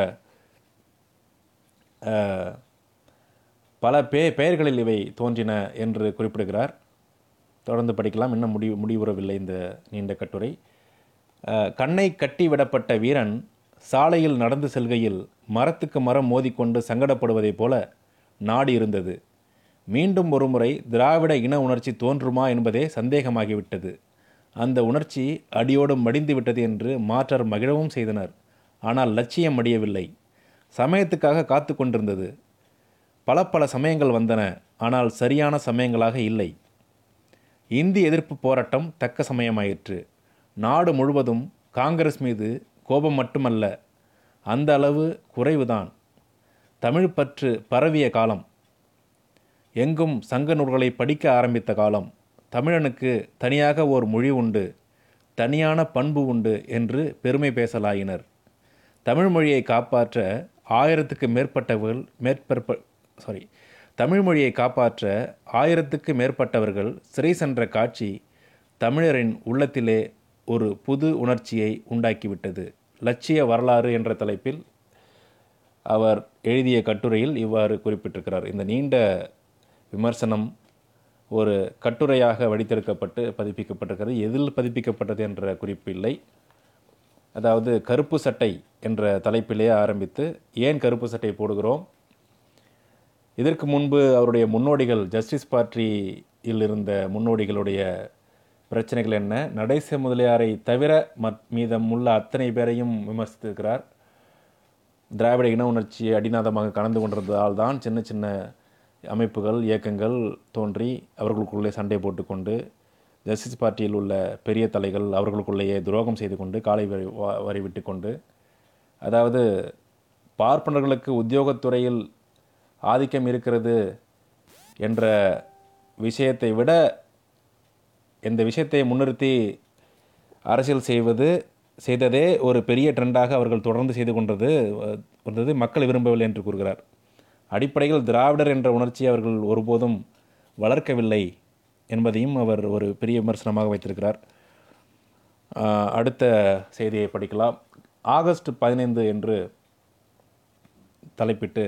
பல பே பெயர்களில் இவை தோன்றின என்று குறிப்பிடுகிறார். தொடர்ந்து படிக்கலாம். இன்னும் முடி முடிவுறவில்லை இந்த நீண்ட கட்டுரை. கண்ணை கட்டி விடப்பட்ட வீரன் சாலையில் நடந்து செல்கையில் மரத்துக்கு மரம் மோதிக்கொண்டு சங்கடப்படுவதைப் போல நாடு இருந்தது. மீண்டும் ஒருமுறை திராவிட இன உணர்ச்சி தோன்றுமா என்பதே சந்தேகமாகிவிட்டது. அந்த உணர்ச்சி அடியோடு மடிந்து விட்டது என்று மாற்றர் மகிழவும் செய்தனர். ஆனால் லட்சியம் அடியவில்லை. சமயத்துக்காக காத்து கொண்டிருந்தது. பல பல சமயங்கள் வந்தன. ஆனால் சரியான சமயங்களாக இல்லை. இந்தி எதிர்ப்பு போராட்டம் தக்க சமயமாயிற்று. நாடு முழுவதும் காங்கிரஸ் மீது கோபம் மட்டுமல்ல அந்த அளவு குறைவுதான். தமிழ் பற்று பரவிய காலம். எங்கும் சங்க நூல்களை படிக்க ஆரம்பித்த காலம். தமிழனுக்கு தனியாக ஓர் மொழி உண்டு தனியான பண்பு உண்டு என்று பெருமை பேசலாயினர். தமிழ் மொழியை காப்பாற்ற ஆயிரத்துக்கு மேற்பட்டவர்கள் மேற்பற்ப சாரி தமிழ் மொழியை காப்பாற்ற ஆயிரத்துக்கு மேற்பட்டவர்கள் சிறை சென்ற காட்சி தமிழரின் உள்ளத்திலே ஒரு புது உணர்ச்சியை உண்டாக்கிவிட்டது. லட்சிய வரலாறு என்ற தலைப்பில் அவர் எழுதிய கட்டுரையில் இவ்வாறு குறிப்பிட்டிருக்கிறார். இந்த நீண்ட விமர்சனம் ஒரு கட்டுரையாக வடித்தெடுக்கப்பட்டு பதிப்பிக்கப்பட்டிருக்கிறது. எதில் பதிப்பிக்கப்பட்டது என்ற குறிப்பு இல்லை அதாவது கருப்பு சட்டை என்ற தலைப்பிலே ஆரம்பித்து ஏன் கருப்பு சட்டை போடுகிறோம்? இதற்கு முன்பு அவருடைய முன்னோடிகள் ஜஸ்டிஸ் பார்ட்டியில் இருந்த முன்னோடிகளுடைய பிரச்சனைகள் என்ன? நடேச முதலியாரை தவிர மத் மீதம் உள்ள அத்தனை பேரையும் விமர்சித்திருக்கிறார். திராவிட இன உணர்ச்சியை அடிநாதமாக கலந்து கொண்டிருந்ததால் தான் சின்ன சின்ன அமைப்புகள் இயக்கங்கள் தோன்றி அவர்களுக்குள்ளே சண்டை போட்டுக்கொண்டு ஜஸ்டிஸ் பார்ட்டியில் உள்ள பெரிய தலைகள் அவர்களுக்குள்ளேயே துரோகம் செய்து கொண்டு காலை வரி வரி விட்டு கொண்டு அதாவது பார்ப்பனர்களுக்கு உத்தியோகத்துறையில் ஆதிக்கம் இருக்கிறது என்ற விஷயத்தை விட இந்த விஷயத்தை முன்னிறுத்தி அரசியல் செய்வது செய்ததே ஒரு பெரிய ட்ரெண்டாக அவர்கள் தொடர்ந்து செய்து கொண்டது அஹ், வந்தது மக்கள் விரும்பவில்லை என்று கூறுகிறார். அடிப்படையில் திராவிடர் என்ற உணர்ச்சியை அவர்கள் ஒருபோதும் வளர்க்கவில்லை என்பதையும் அவர் ஒரு பெரிய விமர்சனமாக வைத்திருக்கிறார். அடுத்த செய்தியை படிக்கலாம். ஆகஸ்ட் பதினைந்து என்று தலைப்பிட்டு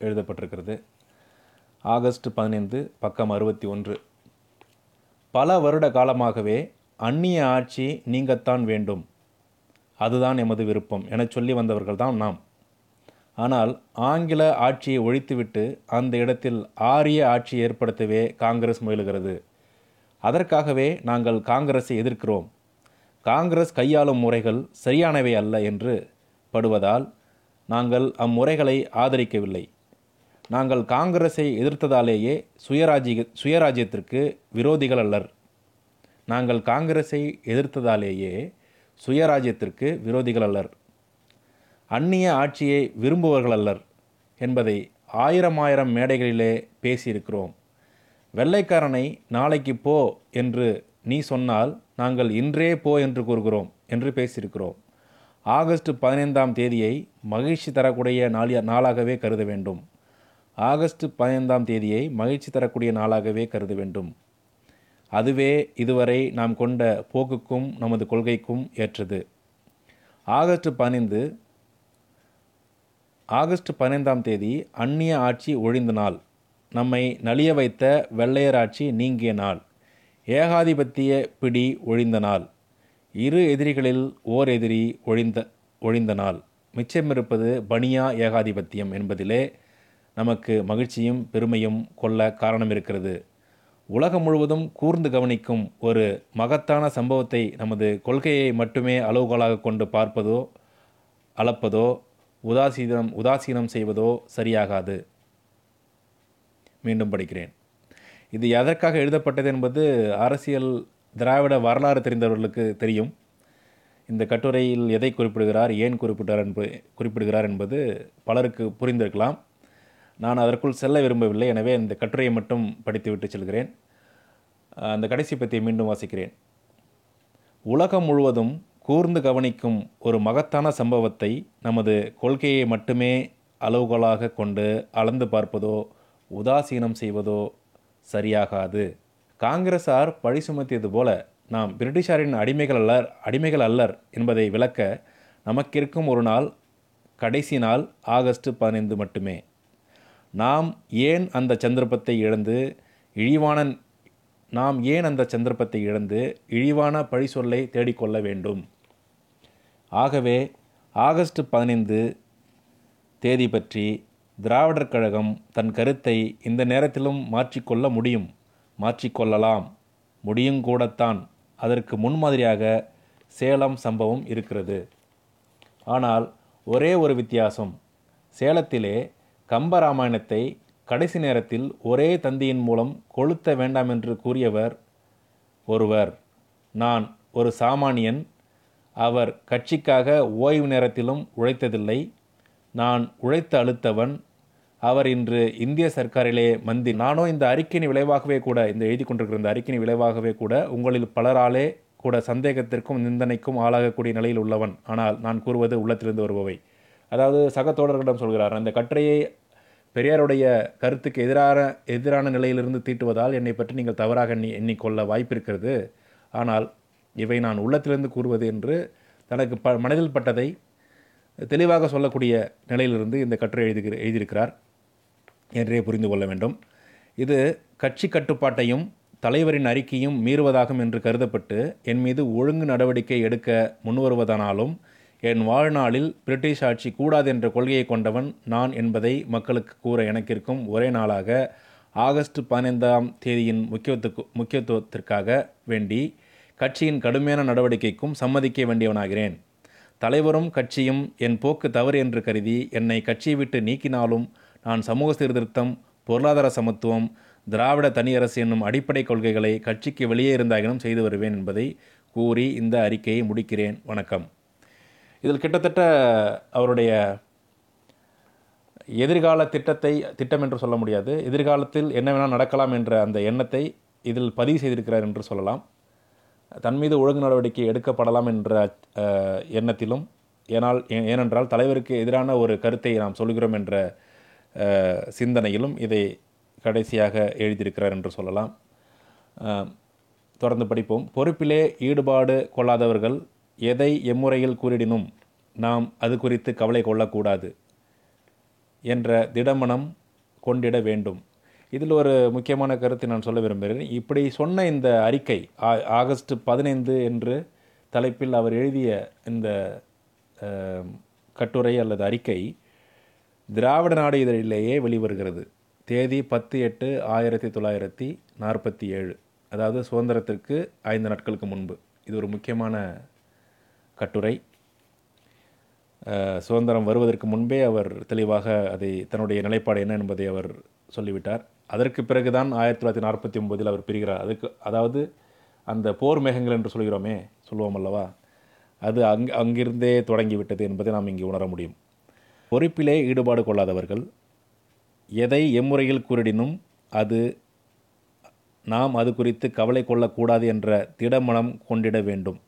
எழுதப்பட்டிருக்கிறது. ஆகஸ்ட் பதினைந்து பக்கம் அறுபத்தி ஒன்று. பல வருட காலமாகவே அந்நிய ஆட்சி நீங்கத்தான் வேண்டும். அதுதான் எமது விருப்பம் எனச் சொல்லி வந்தவர்கள் தான் நாம். ஆனால் ஆங்கில ஆட்சியை ஒழித்துவிட்டு அந்த இடத்தில் ஆரிய ஆட்சி ஏற்படுத்தவே காங்கிரஸ் முயலுகிறது. அதற்காகவே நாங்கள் காங்கிரஸை எதிர்க்கிறோம். காங்கிரஸ் கையாளும் முறைகள் சரியானவை அல்ல என்று படுவதால் நாங்கள் அம்முறைகளை ஆதரிக்கவில்லை. நாங்கள் காங்கிரஸை எதிர்த்ததாலேயே சுயராஜ்ய சுயராஜ்யத்திற்கு விரோதிகள் அல்லர். நாங்கள் காங்கிரஸை எதிர்த்ததாலேயே சுயராஜ்யத்திற்கு விரோதிகள் அல்லர். அந்நிய ஆட்சியை விரும்புவர்கள் அல்லர் என்பதை ஆயிரம் ஆயிரம் மேடைகளிலே பேசியிருக்கிறோம். வெள்ளைக்காரனை நாளைக்கு போ என்று நீ சொன்னால் நாங்கள் இன்றே போ என்று கூறுகிறோம் என்று பேசியிருக்கிறோம். ஆகஸ்ட் பதினைந்தாம் தேதியை மகிழ்ச்சி தரக்கூடிய நாளிய நாளாகவே கருத வேண்டும். ஆகஸ்ட் பதினைந்தாம் தேதியை மகிழ்ச்சி தரக்கூடிய நாளாகவே கருத வேண்டும். அதுவே இதுவரை நாம் கொண்ட போக்குக்கும் நமது கொள்கைக்கும் ஏற்றது. ஆகஸ்ட் பதினைந்து ஆகஸ்ட் பதினைந்தாம் தேதி அந்நிய ஆட்சி ஒழிந்த நாள். நம்மை நலிய வைத்த வெள்ளையர் ஆட்சி நீங்கிய நாள். ஏகாதிபத்திய பிடி ஒழிந்த நாள். இரு எதிரிகளில் ஓர் எதிரி ஒழிந்த ஒழிந்த நாள். மிச்சமிருப்பது பனியா ஏகாதிபத்தியம் என்பதிலே நமக்கு மகிழ்ச்சியும் பெருமையும் கொள்ள காரணம் இருக்கிறது. உலகம் முழுவதும் கூர்ந்து கவனிக்கும் ஒரு மகத்தான சம்பவத்தை நமது கொள்கையை மட்டுமே அளவுகோலாக கொண்டு பார்ப்பதோ அளப்பதோ உதாசீனம் உதாசீனம் செய்வதோ சரியாகாது. மீண்டும் படிக்கிறேன். இது எதற்காக எழுதப்பட்டது என்பது அரசியல் திராவிட வரலாறு தெரிந்தவர்களுக்கு தெரியும். இந்த கட்டுரையில் எதை குறிப்பிடுகிறார் ஏன் குறிப்பிட்டார் என்பது குறிப்பிடுகிறார் என்பது பலருக்கு புரிந்திருக்கலாம். நான் அதற்குள் செல்ல விரும்பவில்லை. எனவே இந்த கட்டுரையை மட்டும் படித்துவிட்டு செல்கிறேன். அந்த கடைசி பற்றி மீண்டும் வாசிக்கிறேன். உலகம் முழுவதும் கூர்ந்து கவனிக்கும் ஒரு மகத்தான சம்பவத்தை நமது கொள்கையை மட்டுமே அளவுகோலாக கொண்டு அளந்து பார்ப்பதோ உதாசீனம் செய்வதோ சரியாகாது. காங்கிரசார் பழி சுமத்தியது போல நாம் பிரிட்டிஷாரின் அடிமைகள் அல்லர் அடிமைகள் அல்லர் என்பதை விளக்க நமக்கிருக்கும் ஒரு நாள் கடைசி நாள் ஆகஸ்ட் பதினைந்து மட்டுமே. நாம் ஏன் அந்த சந்தர்ப்பத்தை இழந்து இழிவான நாம் ஏன் அந்த சந்தர்ப்பத்தை இழந்து இழிவான பழி சொல்லை தேடிக்கொள்ள வேண்டும்? ஆகவே ஆகஸ்ட் பதினைந்து தேதி பற்றி திராவிடர் கழகம் தன் கருத்தை இந்த நேரத்திலும் மாற்றிக்கொள்ள முடியும் மாற்றிக்கொள்ளலாம். முடியும் கூடத்தான் அதற்கு முன்மாதிரியாக சேலம் சம்பவம் இருக்கிறது. ஆனால் ஒரே ஒரு வித்தியாசம். சேலத்திலே கம்பராமாயணத்தை கடைசி நேரத்தில் ஒரே தந்தியின் மூலம் கொளுத்த வேண்டாம் என்று கூறியவர் ஒருவர். நான் ஒரு சாமானியன். அவர் கட்சிக்காக ஓய்வு நேரத்திலும் உழைத்ததில்லை. நான் உழைத்து அழுத்தவன். அவர் இன்று இந்திய சர்க்காரிலே மந்தி நானோ இந்த அறிக்கையின் விளைவாகவே கூட இந்த எழுதி கொண்டிருக்கிற இந்த அறிக்கையின் விளைவாகவே கூட உங்களில் பலராலே கூட சந்தேகத்திற்கும் நிந்தனைக்கும் ஆளாகக்கூடிய நிலையில் உள்ளவன். ஆனால் நான் கூறுவது உள்ளத்திலிருந்து வருபவை. அதாவது சக தோழர்களிடம் சொல்கிறார் அந்த கட்டுரையை பெரியாருடைய கருத்துக்கு எதிரான எதிரான நிலையிலிருந்து தீட்டுவதால் என்னை பற்றி நீங்கள் தவறாக எண்ணி எண்ணிக்கொள்ள வாய்ப்பிருக்கிறது. ஆனால் இவை நான் உள்ளத்திலிருந்து கூறுவது என்று தனக்கு ப மனதில் பட்டதை தெளிவாக சொல்லக்கூடிய நிலையிலிருந்து இந்த கட்டுரை எழுதி எழுதியிருக்கிறார். என்றே புரிந்து கொள்ள வேண்டும். இது கட்சி கட்டுப்பாட்டையும் தலைவரின் அறிக்கையும் மீறுவதாகும் என்று கருதப்பட்டு என் மீது ஒழுங்கு நடவடிக்கை எடுக்க முன்வருவதனாலும் என் வாழ்நாளில் பிரிட்டிஷ் ஆட்சி கூடாது என்ற கொள்கையை கொண்டவன் நான் என்பதை மக்களுக்கு கூற எனக்கிருக்கும் ஒரே நாளாக ஆகஸ்ட் பதினைந்தாம் தேதியின் முக்கியத்துக்கு முக்கியத்துவத்திற்காக வேண்டி கட்சியின் கடுமையான நடவடிக்கைக்கும் சம்மதிக்க வேண்டியவனாகிறேன். தலைவரும் கட்சியும் என் போக்கு தவறு என்று கருதி என்னை கட்சியை விட்டு நீக்கினாலும் நான் சமூக சீர்திருத்தம் பொருளாதார சமத்துவம் திராவிட தனியரசு என்னும் அடிப்படை கொள்கைகளை கட்சிக்கு வெளியே இருந்தாயினும் செய்து வருவேன் என்பதை கூறி இந்த அறிக்கையை முடிக்கிறேன். வணக்கம். இதில் கிட்டத்தட்ட அவருடைய எதிர்கால திட்டத்தை திட்டம் என்று சொல்ல முடியாது. எதிர்காலத்தில் என்ன வேணால் நடக்கலாம் என்ற அந்த எண்ணத்தை இதில் பதிவு செய்திருக்கிறார் என்று சொல்லலாம். தன் மீது ஒழுங்கு நடவடிக்கை எடுக்கப்படலாம் என்ற எண்ணத்திலும் ஏனால் ஏ- ஏனென்றால் தலைவருக்கு எதிரான ஒரு கருத்தை நாம் சொல்கிறோம் என்ற சிந்தனையிலும் இதை கடைசியாக எழுதியிருக்கிறார் என்று சொல்லலாம். தொடர்ந்து படிப்போம். பொறுப்பிலே ஈடுபாடு கொள்ளாதவர்கள் எதை எம்முறையில் கூறிடினும் நாம் அது குறித்து கவலை கொள்ளக்கூடாது என்ற திடமனம் கொண்டிட வேண்டும். இதில் ஒரு முக்கியமான கருத்தை நான் சொல்ல விரும்புகிறேன். இப்படி சொன்ன இந்த அறிக்கை ஆ- ஆகஸ்ட் பதினைந்து என்று தலைப்பில் அவர் எழுதிய இந்த கட்டுரை அல்லது அறிக்கை திராவிட நாடு இதழிலேயே வெளிவருகிறது. தேதி பத்து எட்டு ஆயிரத்தி தொள்ளாயிரத்தி நாற்பத்தி ஏழு. அதாவது சுதந்திரத்திற்கு ஐந்து நாட்களுக்கு முன்பு. இது ஒரு முக்கியமான கட்டுரை. சுதந்திரம் வருவதற்கு முன்பே அவர் தெளிவாக அதை தன்னுடைய நிலைப்பாடு என்ன என்பதை அவர் சொல்லிவிட்டார். அதற்கு பிறகுதான் ஆயிரத்தி தொள்ளாயிரத்தி நாற்பத்தி ஒம்போதில் அவர் பிரிகிறார். அதுக்கு அதாவது அந்த போர் மேகங்கள் என்று சொல்கிறோமே சொல்லுவோம் அல்லவா? அது அங் அங்கிருந்தே தொடங்கிவிட்டது என்பதை நாம் இங்கே உணர முடியும். பொறுப்பிலே ஈடுபாடு கொள்ளாதவர்கள் எதை எம்முறையில் கூறிடினும் அது நாம் அது குறித்து கவலை கொள்ளக்கூடாது என்ற திடமனம் கொண்டிட வேண்டும்.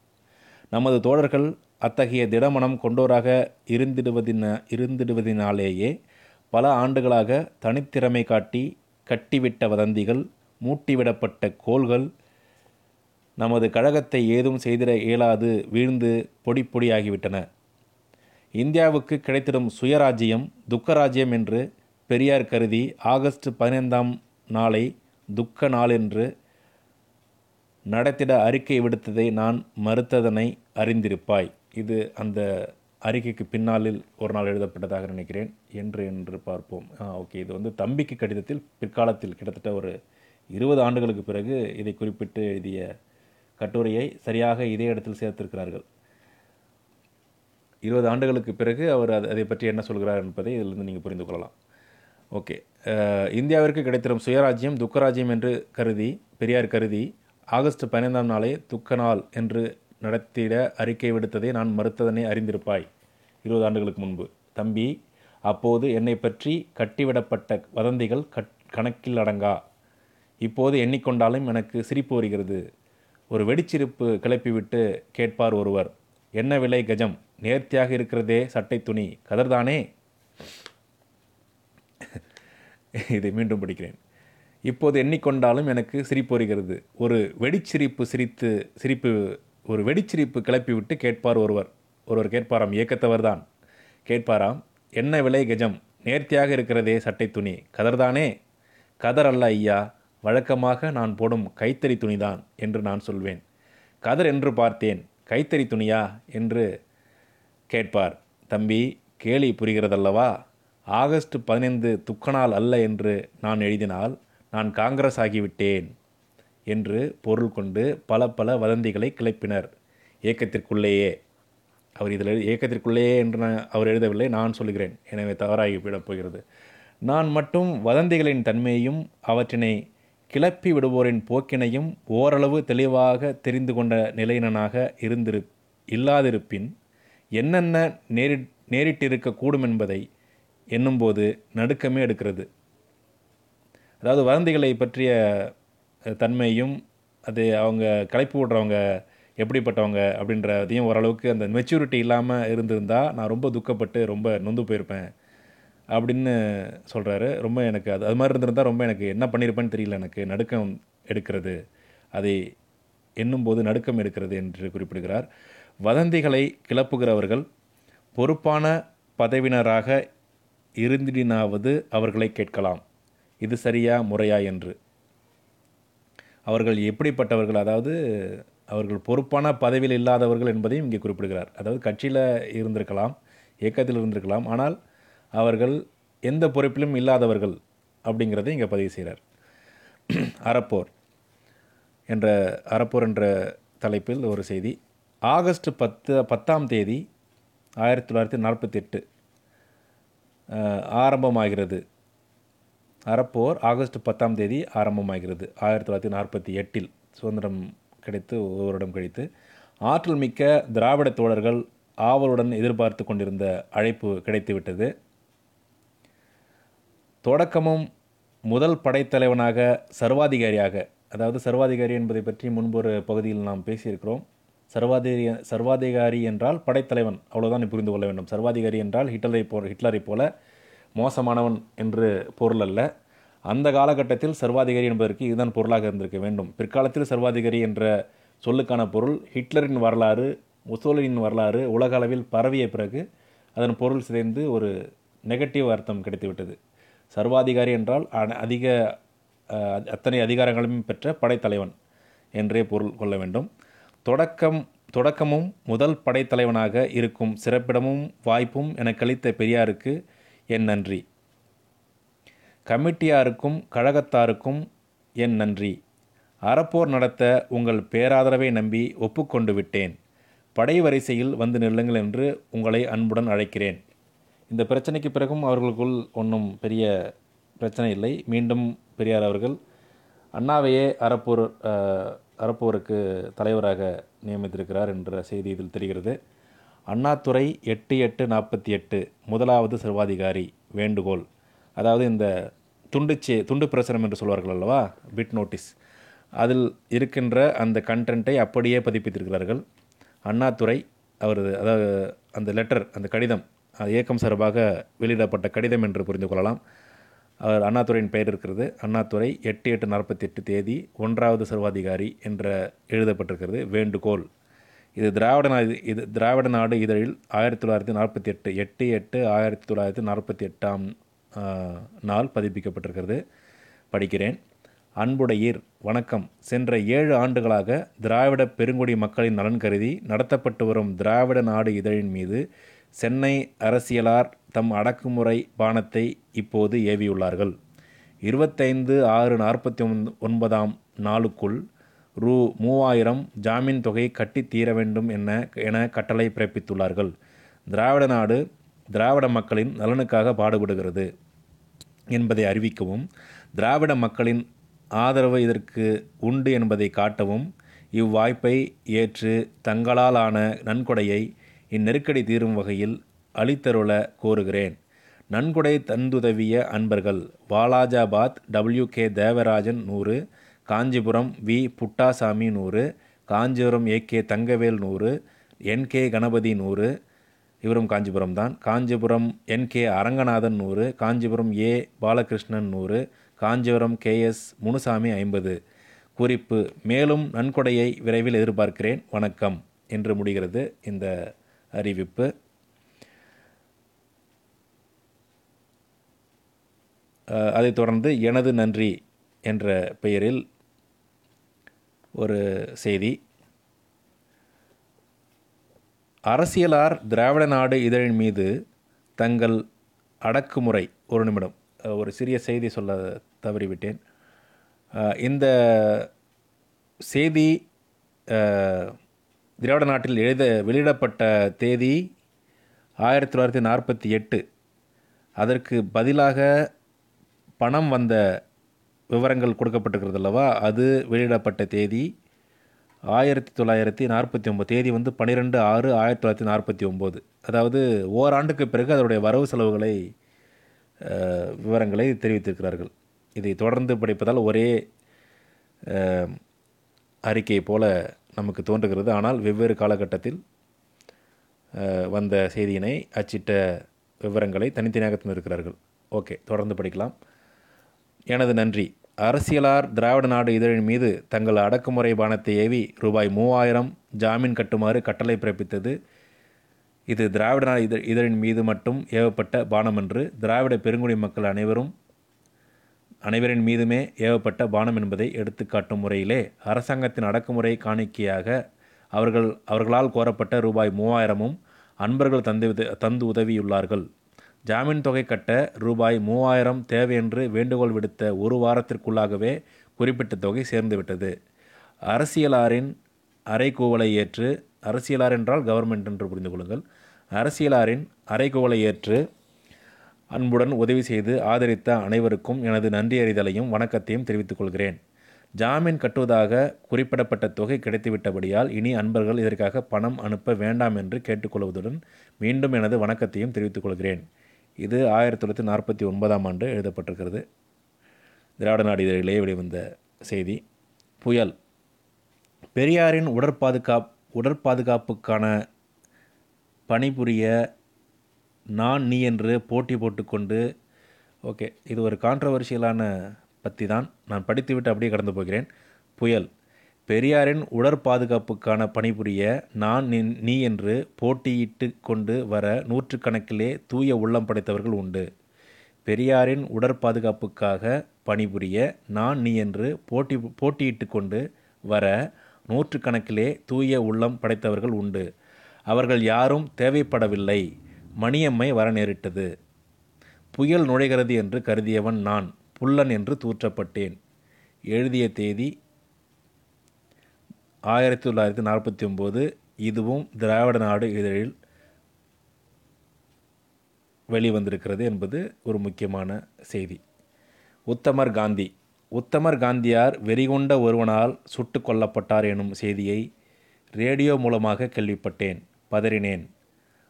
நமது தோழர்கள் அத்தகைய திடமனம் கொண்டோராக இருந்திடுவதின இருந்திடுவதினாலேயே பல ஆண்டுகளாக தனித்திறமை காட்டி கட்டிவிட்ட வதந்திகள் மூட்டிவிடப்பட்ட கோள்கள் நமது கழகத்தை ஏதும் செய்திட இயலாது வீழ்ந்து பொடி பொடியாகிவிட்டன. இந்தியாவுக்கு கிடைத்திடும் சுயராஜ்யம் துக்கராஜ்யம் என்று பெரியார் கருதி ஆகஸ்ட் பதினைந்தாம் நாளை துக்க நாள் என்று நடத்திட அறிக்கை விடுத்ததை நான் மறுத்ததனை அறிந்திருப்பாய். இது அந்த அறிக்கைக்கு பின்னாளில் ஒரு நாள் எழுதப்பட்டதாக நினைக்கிறேன். என்று என்று பார்ப்போம். Ah okay. இது வந்து தம்பிக்கு கடிதத்தில் பிற்காலத்தில் கிட்டத்தட்ட ஒரு இருபது ஆண்டுகளுக்கு பிறகு இதை குறிப்பிட்டு எழுதிய கட்டுரையை சரியாக இதே இடத்தில் சேர்த்திருக்கிறார்கள். இருபது ஆண்டுகளுக்கு பிறகு அவர் அது அதை பற்றி என்ன சொல்கிறார் என்பதை இதிலிருந்து நீங்கள் புரிந்து கொள்ளலாம். ஓகே. இந்தியாவிற்கு கிடைத்திடும் சுயராஜ்யம் துக்கராஜ்யம் என்று கருதி பெரியார் கருதி ஆகஸ்ட் பதினைந்தாம் நாளே துக்க நாள் என்று நடத்திட அறிக்கை விடுத்ததை நான் மறுத்ததனை அறிந்திருப்பாய். இருபது ஆண்டுகளுக்கு முன்பு. தம்பி அப்போது என்னை பற்றி கட்டிவிடப்பட்ட வதந்திகள் கட் கணக்கில் அடங்கா. இப்போது எண்ணிக்கொண்டாலும் எனக்கு சிரிப்பு வருகிறது. ஒரு வெடிச்சிருப்பு கிளப்பிவிட்டு கேட்பார் ஒருவர். என்ன விலை கஜம்? நேர்த்தியாக இருக்கிறதே சட்டை துணி. கதர்தானே? இதை மீண்டும் படிக்கிறேன். இப்போது எண்ணிக்கொண்டாலும் எனக்கு சிரிப்பு வருகிறது ஒரு வெடிச்சிரிப்பு சிரித்து சிரிப்பு ஒரு வெடிச்சிரிப்பு கிளப்பிவிட்டு கேட்பார் ஒருவர். ஒருவர் கேட்பாராம் இயக்கத்தவர் தான். கேட்பாராம் என்ன விலை கஜம்? நேர்த்தியாக இருக்கிறதே சட்டை துணி. கதர்தானே? கதர் அல்ல ஐயா வழக்கமாக நான் போடும் கைத்தறி துணிதான் என்று நான் சொல்வேன். கதர் என்று பார்த்தேன் கைத்தறி துணியா? என்று கேட்பார். தம்பி கேலி புரிகிறதல்லவா? ஆகஸ்ட் பதினைந்து துக்கநாள் அல்ல என்று நான் எழுதினால் நான் காங்கிரஸ் ஆகிவிட்டேன் என்று பொருள் கொண்டு பல பல வதந்திகளை கிளப்பினர். இயக்கத்திற்குள்ளேயே அவர் இதில் இயக்கத்திற்குள்ளேயே என்று நான் அவர் எழுதவில்லை நான் சொல்கிறேன் எனவே தவறாகி விடப் போகிறது. நான் மட்டும் வதந்திகளின் தன்மையையும் அவற்றினை கிளப்பி விடுவோரின் போக்கினையும் ஓரளவு தெளிவாக தெரிந்து கொண்ட நிலையினனாக இருந்திரு இல்லாதிருப்பின் என்னென்ன நேரி நேரிட்டிருக்கக்கூடும் என்பதை எண்ணும்போது நடுக்கமே எடுக்கிறது. அதாவது வதந்திகளை பற்றிய தன்மையும் அது அவங்க களைப்பு விடுறவங்க எப்படிப்பட்டவங்க அப்படின்றதையும் ஓரளவுக்கு அந்த மெச்சூரிட்டி இல்லாமல் இருந்திருந்தால் நான் ரொம்ப துக்கப்பட்டு ரொம்ப நொந்து போயிருப்பேன் அப்படின்னு சொல்கிறாரு ரொம்ப எனக்கு அது அது மாதிரி இருந்திருந்தால் ரொம்ப எனக்கு என்ன பண்ணியிருப்பேன்னு தெரியல எனக்கு. நடுக்கம் எடுக்கிறது அதை எண்ணும்போது நடுக்கம் எடுக்கிறது என்று குறிப்பிடுகிறார். வதந்திகளை கிளப்புகிறவர்கள் பொறுப்பான பதவினராக இருந்தினாவது அவர்களை கேட்கலாம். இது சரியா முறையா என்று. அவர்கள் எப்படிப்பட்டவர்கள் அதாவது அவர்கள் பொறுப்பான பதவியில் இல்லாதவர்கள் என்பதையும் இங்கே குறிப்பிடுகிறார். அதாவது கட்சியில் இருந்திருக்கலாம் இயக்கத்தில் இருந்திருக்கலாம் ஆனால் அவர்கள் எந்த பொறுப்பிலும் இல்லாதவர்கள் அப்படிங்கிறதை இங்கே பதிவு செய்கிறார். அறப்போர் என்ற அறப்போர் என்ற தலைப்பில் ஒரு செய்தி. ஆகஸ்ட் பத்து பத்தாம் தேதி ஆயிரத்தி தொள்ளாயிரத்தி நாற்பத்தி எட்டு ஆரம்பமாகிறது. அறப்போர் ஆகஸ்ட் பத்தாம் தேதி ஆரம்பமாகிறது. ஆயிரத்தி தொள்ளாயிரத்தி நாற்பத்தி எட்டில் சுதந்திரம் கிடைத்து ஒரு வருடம் கழித்து ஆற்றல் மிக்க திராவிட தோழர்கள் ஆவலுடன் எதிர்பார்த்து கொண்டிருந்த அழைப்பு கிடைத்துவிட்டது. தொடக்கமும் முதல் படைத்தலைவனாக சர்வாதிகாரியாக அதாவது சர்வாதிகாரி என்பதை பற்றி முன்பு ஒரு பகுதியில் நாம் பேசியிருக்கிறோம். சர்வாதிகாரி சர்வாதிகாரி என்றால் படைத்தலைவன் அவ்வளோதான் புரிந்து கொள்ள வேண்டும். சர்வாதிகாரி என்றால் ஹிட்லரை போ ஹிட்லரை போல மோசமானவன் என்று பொருள் அல்ல. அந்த காலகட்டத்தில் சர்வாதிகாரி என்பதற்கு இதுதான் பொருளாக இருந்திருக்க வேண்டும். பிற்காலத்தில் சர்வாதிகாரி என்ற சொல்லுக்கான பொருள் ஹிட்லரின் வரலாறு முசோலினின் வரலாறு உலக அளவில் பரவிய பிறகு அதன் பொருள் சிதைந்து ஒரு நெகட்டிவ் அர்த்தம் கிடைத்துவிட்டது. சர்வாதிகாரி என்றால் அதிக அத்தனை அதிகாரங்களும் பெற்ற படைத்தலைவன் என்றே பொருள் கொள்ள வேண்டும். தொடக்கம் தொடக்கமும் முதல் படைத்தலைவனாக இருக்கும் சிறப்பிடமும் வாய்ப்பும் எனக்களித்த பெரியாருக்கு என் நன்றி. கமிட்டியாருக்கும் கழகத்தாருக்கும் என் நன்றி. அறப்போர் நடத்த உங்கள் பேராதரவை நம்பி ஒப்புக்கொண்டு விட்டேன். படை வரிசையில் வந்து நில்லுங்கள் என்று உங்களை அன்புடன் அழைக்கிறேன். இந்த பிரச்சனைக்கு பிறகும் அவர்களுக்குள் ஒன்றும் பெரிய பிரச்சனை இல்லை. மீண்டும் பெரியார் அவர்கள் அண்ணாவையே அறப்போர் அறப்போருக்கு தலைவராக நியமித்திருக்கிறார் என்ற செய்தி இதில் தெரிகிறது. அண்ணாதுரை எட்டு எட்டு நாற்பத்தி எட்டு முதலாவது சர்வாதிகாரி வேண்டுகோள். அதாவது இந்த துண்டுச்சே துண்டு பிரசுரம் என்று சொல்வார்கள் அல்லவா? பிட் நோட்டீஸ் அதில் இருக்கின்ற அந்த கண்டென்ட்டை அப்படியே பதிப்பித்திருக்கிறார்கள். அண்ணாதுரை அவரது அதாவது அந்த லெட்டர் அந்த கடிதம் அது இயக்கம் சார்பாக வெளியிடப்பட்ட கடிதம் என்று புரிந்து கொள்ளலாம். அவர் அண்ணாதுரையின் பெயர் இருக்கிறது. அண்ணாதுரை எட்டு எட்டு நாற்பத்தி எட்டு தேதி ஒன்றாவது சர்வாதிகாரி என்ற எழுதப்பட்டிருக்கிறது. வேண்டுகோள். இது திராவிட நாடு இது திராவிட நாடு இதழில் ஆயிரத்தி தொள்ளாயிரத்தி நாற்பத்தி எட்டு எட்டு எட்டு ஆயிரத்தி தொள்ளாயிரத்தி நாற்பத்தி எட்டாம் நாள் பதிப்பிக்கப்பட்டிருக்கிறது. படிக்கிறேன். அன்புடையீர் வணக்கம். சென்ற ஏழு ஆண்டுகளாக திராவிட பெருங்குடி மக்களின் நலன் கருதி நடத்தப்பட்டு வரும் திராவிட நாடு இதழின் மீது சென்னை அரசியலார் தம் அடக்குமுறை பானத்தை இப்போது ஏவியுள்ளார்கள். இருபத்தைந்து ஆறு நாற்பத்தி ஒன்பதாம் நாளுக்குள் ரூ மூவாயிரம் ஜாமீன் தொகை கட்டி தீர வேண்டும் என என கட்டளை பிறப்பித்துள்ளார்கள். திராவிட நாடு திராவிட மக்களின் நலனுக்காக பாடுபடுகிறது என்பதை அறிவிக்கவும் திராவிட மக்களின் ஆதரவு இதற்கு உண்டு என்பதை காட்டவும் இவ்வாய்ப்பை ஏற்று தங்களாலான நன்கொடையை இந்நெருக்கடி தீரும் வகையில் அளித்தருள கோருகிறேன். நன்கொடை தந்துதவிய அன்பர்கள் வாலாஜாபாத் டபிள்யூ கே தேவராஜன் நூறு காஞ்சிபுரம் வி. புட்டாசாமி நூறு காஞ்சிபுரம் ஏ. கே. தங்கவேல் நூறு என். கே. கணபதி நூறு இவரும் காஞ்சிபுரம் தான். காஞ்சிபுரம் என். கே. அரங்கநாதன் நூறு காஞ்சிபுரம் ஏ. பாலகிருஷ்ணன் நூறு காஞ்சிபுரம் கே. எஸ். முனுசாமி ஐம்பது. குறிப்பு மேலும் நன்கொடையை விரைவில் எதிர்பார்க்கிறேன். வணக்கம் என்று முடிகிறது இந்த அறிவிப்பு. அதைத் தொடர்ந்து எனது நன்றி என்ற பெயரில் ஒரு செய்தி. அரசியலார் திராவிட நாடு இதழின் மீது தங்கள் அடக்குமுறை ஒரு நிமிடம் ஒரு சிறிய செய்தி சொல்ல தவறிவிட்டேன். இந்த செய்தி திராவிட நாட்டில் எழுத வெளியிடப்பட்ட தேதி ஆயிரத்தி தொள்ளாயிரத்தி நாற்பத்தி எட்டு. அதற்கு பதிலாக பணம் வந்த விவரங்கள் கொடுக்கப்பட்டிருக்கிறது அல்லவா அது வெளியிடப்பட்ட தேதி ஆயிரத்தி தொள்ளாயிரத்தி நாற்பத்தி ஒம்பது தேதி வந்து பன்னிரெண்டு ஆறு ஆயிரத்தி தொள்ளாயிரத்தி நாற்பத்தி ஒம்பது அதாவது ஓராண்டுக்கு பிறகு அதனுடைய வரவு செலவுகளை விவரங்களை தெரிவித்திருக்கிறார்கள். இதை தொடர்ந்து படிப்பதால் ஒரே அறிக்கை போல நமக்கு தோன்றுகிறது. ஆனால் வெவ்வேறு காலகட்டத்தில் வந்த செய்தியினை அச்சிட்ட விவரங்களை தனித்தனியாக தந்திருக்கிறார்கள் ஓகே தொடர்ந்து படிக்கலாம். எனது நன்றி. அரசியலார் திராவிட நாடு இதழின் மீது தங்கள் அடக்குமுறை பானத்தை ஏவி ரூபாய் மூவாயிரம் ஜாமீன் கட்டுமாறு கட்டளை பிறப்பித்தது. இது திராவிட நாடு இதழ் இதழின் மீது மட்டும் ஏவப்பட்ட பானம் என்று திராவிட பெருங்குடி மக்கள் அனைவரும் அனைவரின் மீதுமே ஏவப்பட்ட பானம் என்பதை எடுத்துக்காட்டும் முறையிலே அரசாங்கத்தின் அடக்குமுறை காணிக்கையாக அவர்கள் அவர்களால் கோரப்பட்ட ரூபாய் மூவாயிரமும் அன்பர்கள் தந்து தந்து உதவியுள்ளார்கள். ஜாமீன் தொகை கட்ட ரூபாய் மூவாயிரம் தேவை என்று வேண்டுகோள் விடுத்த ஒரு வாரத்திற்குள்ளாகவே குறிப்பிட்ட தொகை சேர்ந்துவிட்டது அரசியலாரின் அறைகூவலை ஏற்று அரசியலார் என்றால் கவர்மெண்ட் என்று புரிந்து கொள்ளுங்கள். அரசியலாரின் அறைகூவலை ஏற்று அன்புடன் உதவி செய்து ஆதரித்த அனைவருக்கும் எனது நன்றி அறிதலையும் வணக்கத்தையும் தெரிவித்துக் கொள்கிறேன். ஜாமீன் கட்டுவதாக குறிப்பிடப்பட்ட தொகை கிடைத்துவிட்டபடியால் இனி அன்பர்கள் இதற்காக பணம் அனுப்ப வேண்டாம் என்று கேட்டுக்கொள்வதுடன் மீண்டும் எனது வணக்கத்தையும் தெரிவித்துக் கொள்கிறேன். இது ஆயிரத்தி தொள்ளாயிரத்தி நாற்பத்தி ஒன்பதாம் ஆண்டு எழுதப்பட்டிருக்கிறது. திராவிட நாடு இதழிலே வெளிவந்த செய்தி. புயல். பெரியாரின் உடற்பாதுகாப் உடற்பாதுகாப்புக்கான பணிபுரிய நான் நீ என்று போட்டி போட்டுக்கொண்டு ஓகே இது ஒரு கான்ட்ரவர்ஷியலான பற்றி தான் நான் படித்துவிட்டு அப்படியே கடந்து போகிறேன். புயல். பெரியாரின் உடற்பாதுகாப்புக்கான பணிபுரிய நான் நின்- நீ என்று போட்டியிட்டு கொண்டு வர நூற்றுக்கணக்கிலே தூய உள்ளம் படைத்தவர்கள் உண்டு. பெரியாரின் உடற்பாதுகாப்புக்காக பணிபுரிய நான் நீ என்று போட்டி போட்டியிட்டு கொண்டு வர நூற்றுக்கணக்கிலே தூய உள்ளம் படைத்தவர்கள் உண்டு. அவர்கள் யாரும் தேவைப்படவில்லை. மணியம்மை வர நேரிட்டது. புயல் நுழைகிறது என்று கருதியவன் நான் புல்லன் என்று தூற்றப்பட்டேன். எழுதிய தேதி ஆயிரத்தி தொள்ளாயிரத்தி நாற்பத்தி ஒம்பது இதுவும் திராவிட நாடு இதழில் வெளிவந்திருக்கிறது என்பது ஒரு முக்கியமான செய்தி. உத்தமர் காந்தி. உத்தமர் காந்தியார் வெறிகொண்ட ஒருவனால் சுட்டு கொல்லப்பட்டார் எனும் செய்தியை ரேடியோ மூலமாக கேள்விப்பட்டேன் பதறினேன்.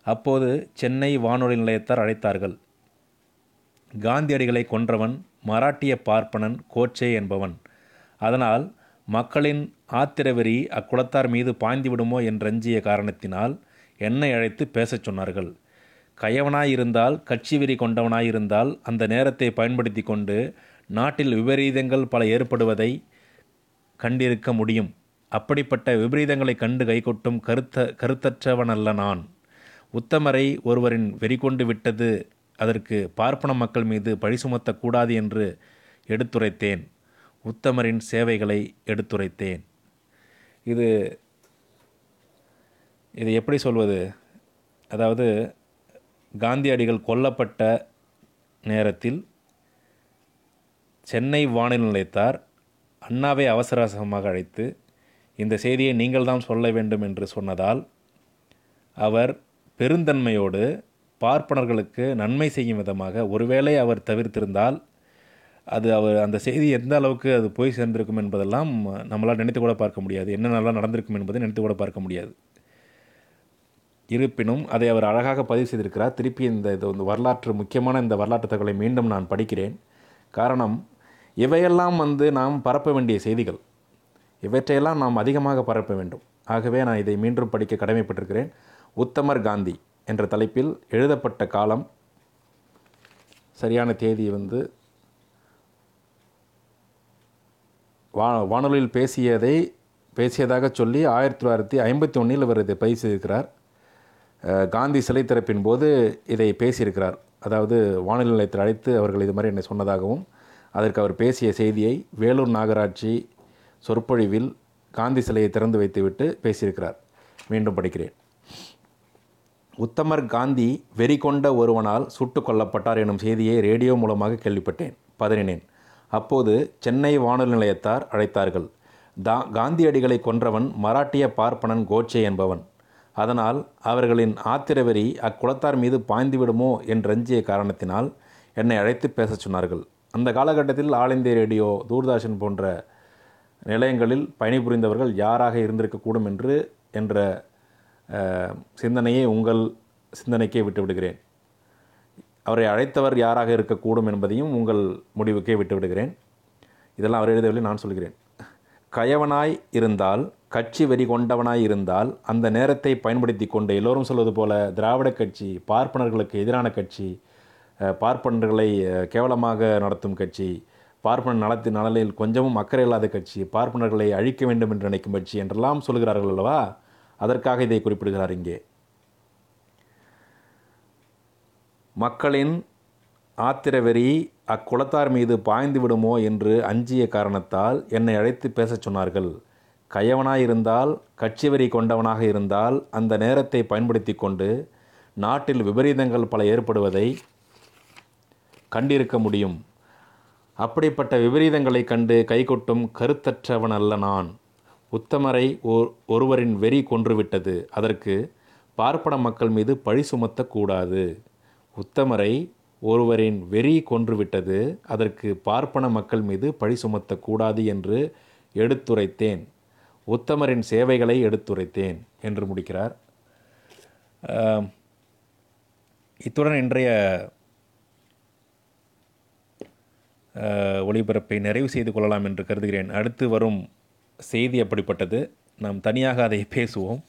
அப்போது சென்னை வானொலி நிலையத்தார் அழைத்தார்கள். காந்தியடிகளை கொன்றவன் மராட்டிய பார்ப்பனன் கோச்சே என்பவன். அதனால் மக்களின் ஆத்திரவெறி அக்குலத்தார் மீது பாய்ந்து விடுமோ என்றஞ்சிய காரணத்தினால் என்னை அழைத்து பேசச் சொன்னார்கள். கயவனாயிருந்தால் கட்சி வெறி கொண்டவனாயிருந்தால் அந்த நேரத்தை பயன்படுத்தி கொண்டு நாட்டில் விபரீதங்கள் பல ஏற்படுவதை கண்டிருக்க முடியும். அப்படிப்பட்ட விபரீதங்களை கண்டு கைகொட்டும் கருத்த கருத்தற்றவனல்ல நான். உத்தமரை ஒருவரின் வெறி கொண்டு விட்டது அதற்கு பார்ப்பன மக்கள் மீது பழி சுமத்தக்கூடாது என்று எடுத்துரைத்தேன். உத்தமரின் சேவைகளை எடுத்துரைத்தேன். இது இது எப்படி சொல்வது? அதாவது காந்தியடிகள் கொல்லப்பட்ட நேரத்தில் சென்னை வானிலை நிலையத்தார் அண்ணாவை அவசர அவசரமாக அழைத்து இந்த செய்தியை நீங்கள் தான் சொல்ல வேண்டும் என்று சொன்னதால் அவர் பெருந்தன்மையோடு பார்ப்பனர்களுக்கு நன்மை செய்யும் விதமாக ஒருவேளை அவர் தவிர்த்திருந்தால் அது அவர் அந்த செய்தி எந்த அளவுக்கு அது போய் சேர்ந்திருக்கும் என்பதெல்லாம் நம்மளால் நினைத்து கூட பார்க்க முடியாது. என்னென்னலாம் நடந்திருக்கும் என்பதை நினைத்து கூட பார்க்க முடியாது. இருப்பினும் அதை அவர் அழகாக பதிவு செய்திருக்கிறார். திருப்பி இந்த இது வந்து வரலாற்று முக்கியமான இந்த வரலாற்று தகவலை மீண்டும் நான் படிக்கிறேன். காரணம் இவையெல்லாம் வந்து நாம் பரப்ப வேண்டிய செய்திகள். இவற்றையெல்லாம் நாம் அதிகமாக பரப்ப வேண்டும். ஆகவே நான் இதை மீண்டும் படிக்க கடமைப்பட்டிருக்கிறேன். உத்தமர் காந்தி என்ற தலைப்பில் எழுதப்பட்ட காலம் சரியான தேதி வந்து வா வானொலியில் பேசியதை பேசியதாக சொல்லி ஆயிரத்தி தொள்ளாயிரத்தி ஐம்பத்தி ஒன்றில் இவர் இதை பேசியிருக்கிறார் செய்திருக்கிறார். காந்தி சிலை திறப்பின் போது இதை பேசியிருக்கிறார். அதாவது வானொலி நிலையத்தில் அழைத்து அவர்கள் இது மாதிரி என்னை சொன்னதாகவும் அதற்கு அவர் பேசிய செய்தியை வேலூர் நாகராட்சி சொற்பொழிவில் காந்தி சிலையை திறந்து வைத்துவிட்டு பேசியிருக்கிறார். மீண்டும் படிக்கிறேன். உத்தமர் காந்தி வெறி கொண்ட ஒருவனால் சுட்டுக் கொல்லப்பட்டார் எனும் செய்தியை ரேடியோ மூலமாக கேள்விப்பட்டேன். பதறினேன் அப்போது சென்னை வானொலி நிலையத்தார் அழைத்தார்கள். தா காந்தியடிகளை கொன்றவன் மராட்டிய பார்ப்பனன் கோட்சே என்பவன். அதனால் அவர்களின் ஆத்திரவெறி அக்குலத்தார் மீது பாய்ந்து விடுமோ என்றஞ்சிய காரணத்தினால் என்னை அழைத்து பேசச் சொன்னார்கள். அந்த காலகட்டத்தில் ஆல் இந்திய ரேடியோ தூர்தர்ஷன் போன்ற நிலையங்களில் பணிபுரிந்தவர்கள் யாராக இருந்திருக்கக்கூடும் என்று என்ற சிந்தனையை உங்கள் சிந்தனைக்கே விட்டுவிடுகிறேன். அவரை அழைத்தவர் யாராக இருக்கக்கூடும் என்பதையும் உங்கள் முடிவுக்கே விட்டுவிடுகிறேன். இதெல்லாம் அவர் எழுதவில்லை நான் சொல்கிறேன். கயவனாய் இருந்தால் கட்சி வெறி கொண்டவனாய் இருந்தால் அந்த நேரத்தை பயன்படுத்தி கொண்டு எல்லோரும் சொல்வது போல திராவிட கட்சி பார்ப்பனர்களுக்கு எதிரான கட்சி பார்ப்பனர்களை கேவலமாக நடத்தும் கட்சி பார்ப்பன நலத்து நலனில் கொஞ்சமும் அக்கறை இல்லாத கட்சி பார்ப்பனர்களை அழிக்க வேண்டும் என்று நினைக்கும் கட்சி என்றெல்லாம் சொல்கிறார்கள் அல்லவா? அதற்காக இதை குறிப்பிடுகிறார் இங்கே. மக்களின் ஆத்திரவெறி அக்குலத்தார் மீது பாய்ந்து விடுமோ என்று அஞ்சிய காரணத்தால் என்னை அழைத்து பேசச் சொன்னார்கள். கயவனாயிருந்தால் கட்சி வெறி கொண்டவனாக இருந்தால் அந்த நேரத்தை பயன்படுத்தி கொண்டு நாட்டில் விபரீதங்கள் பல ஏற்படுவதை கண்டிருக்க முடியும். அப்படிப்பட்ட விபரீதங்களைக் கண்டு கைகொட்டும் கருத்தற்றவன் அல்ல நான். உத்தமரை ஓர் ஒருவரின் வெறி கொன்றுவிட்டது. அதற்கு பார்ப்பன மக்கள் மீது பழி சுமத்தக்கூடாது. உத்தமரை ஒருவரின் வெறி கொன்றுவிட்டது அதற்கு பார்ப்பன மக்கள் மீது பழி சுமத்தக்கூடாது என்று எடுத்துரைத்தேன். உத்தமரின் சேவைகளை எடுத்துரைத்தேன் என்று முடிக்கிறார். இத்துடன் இன்றைய ஒளிபரப்பை நிறைவு செய்து கொள்ளலாம் என்று கருதுகிறேன். அடுத்து வரும் செய்தி அப்படிப்பட்டது. நாம் தனியாக அதை பேசுவோம்.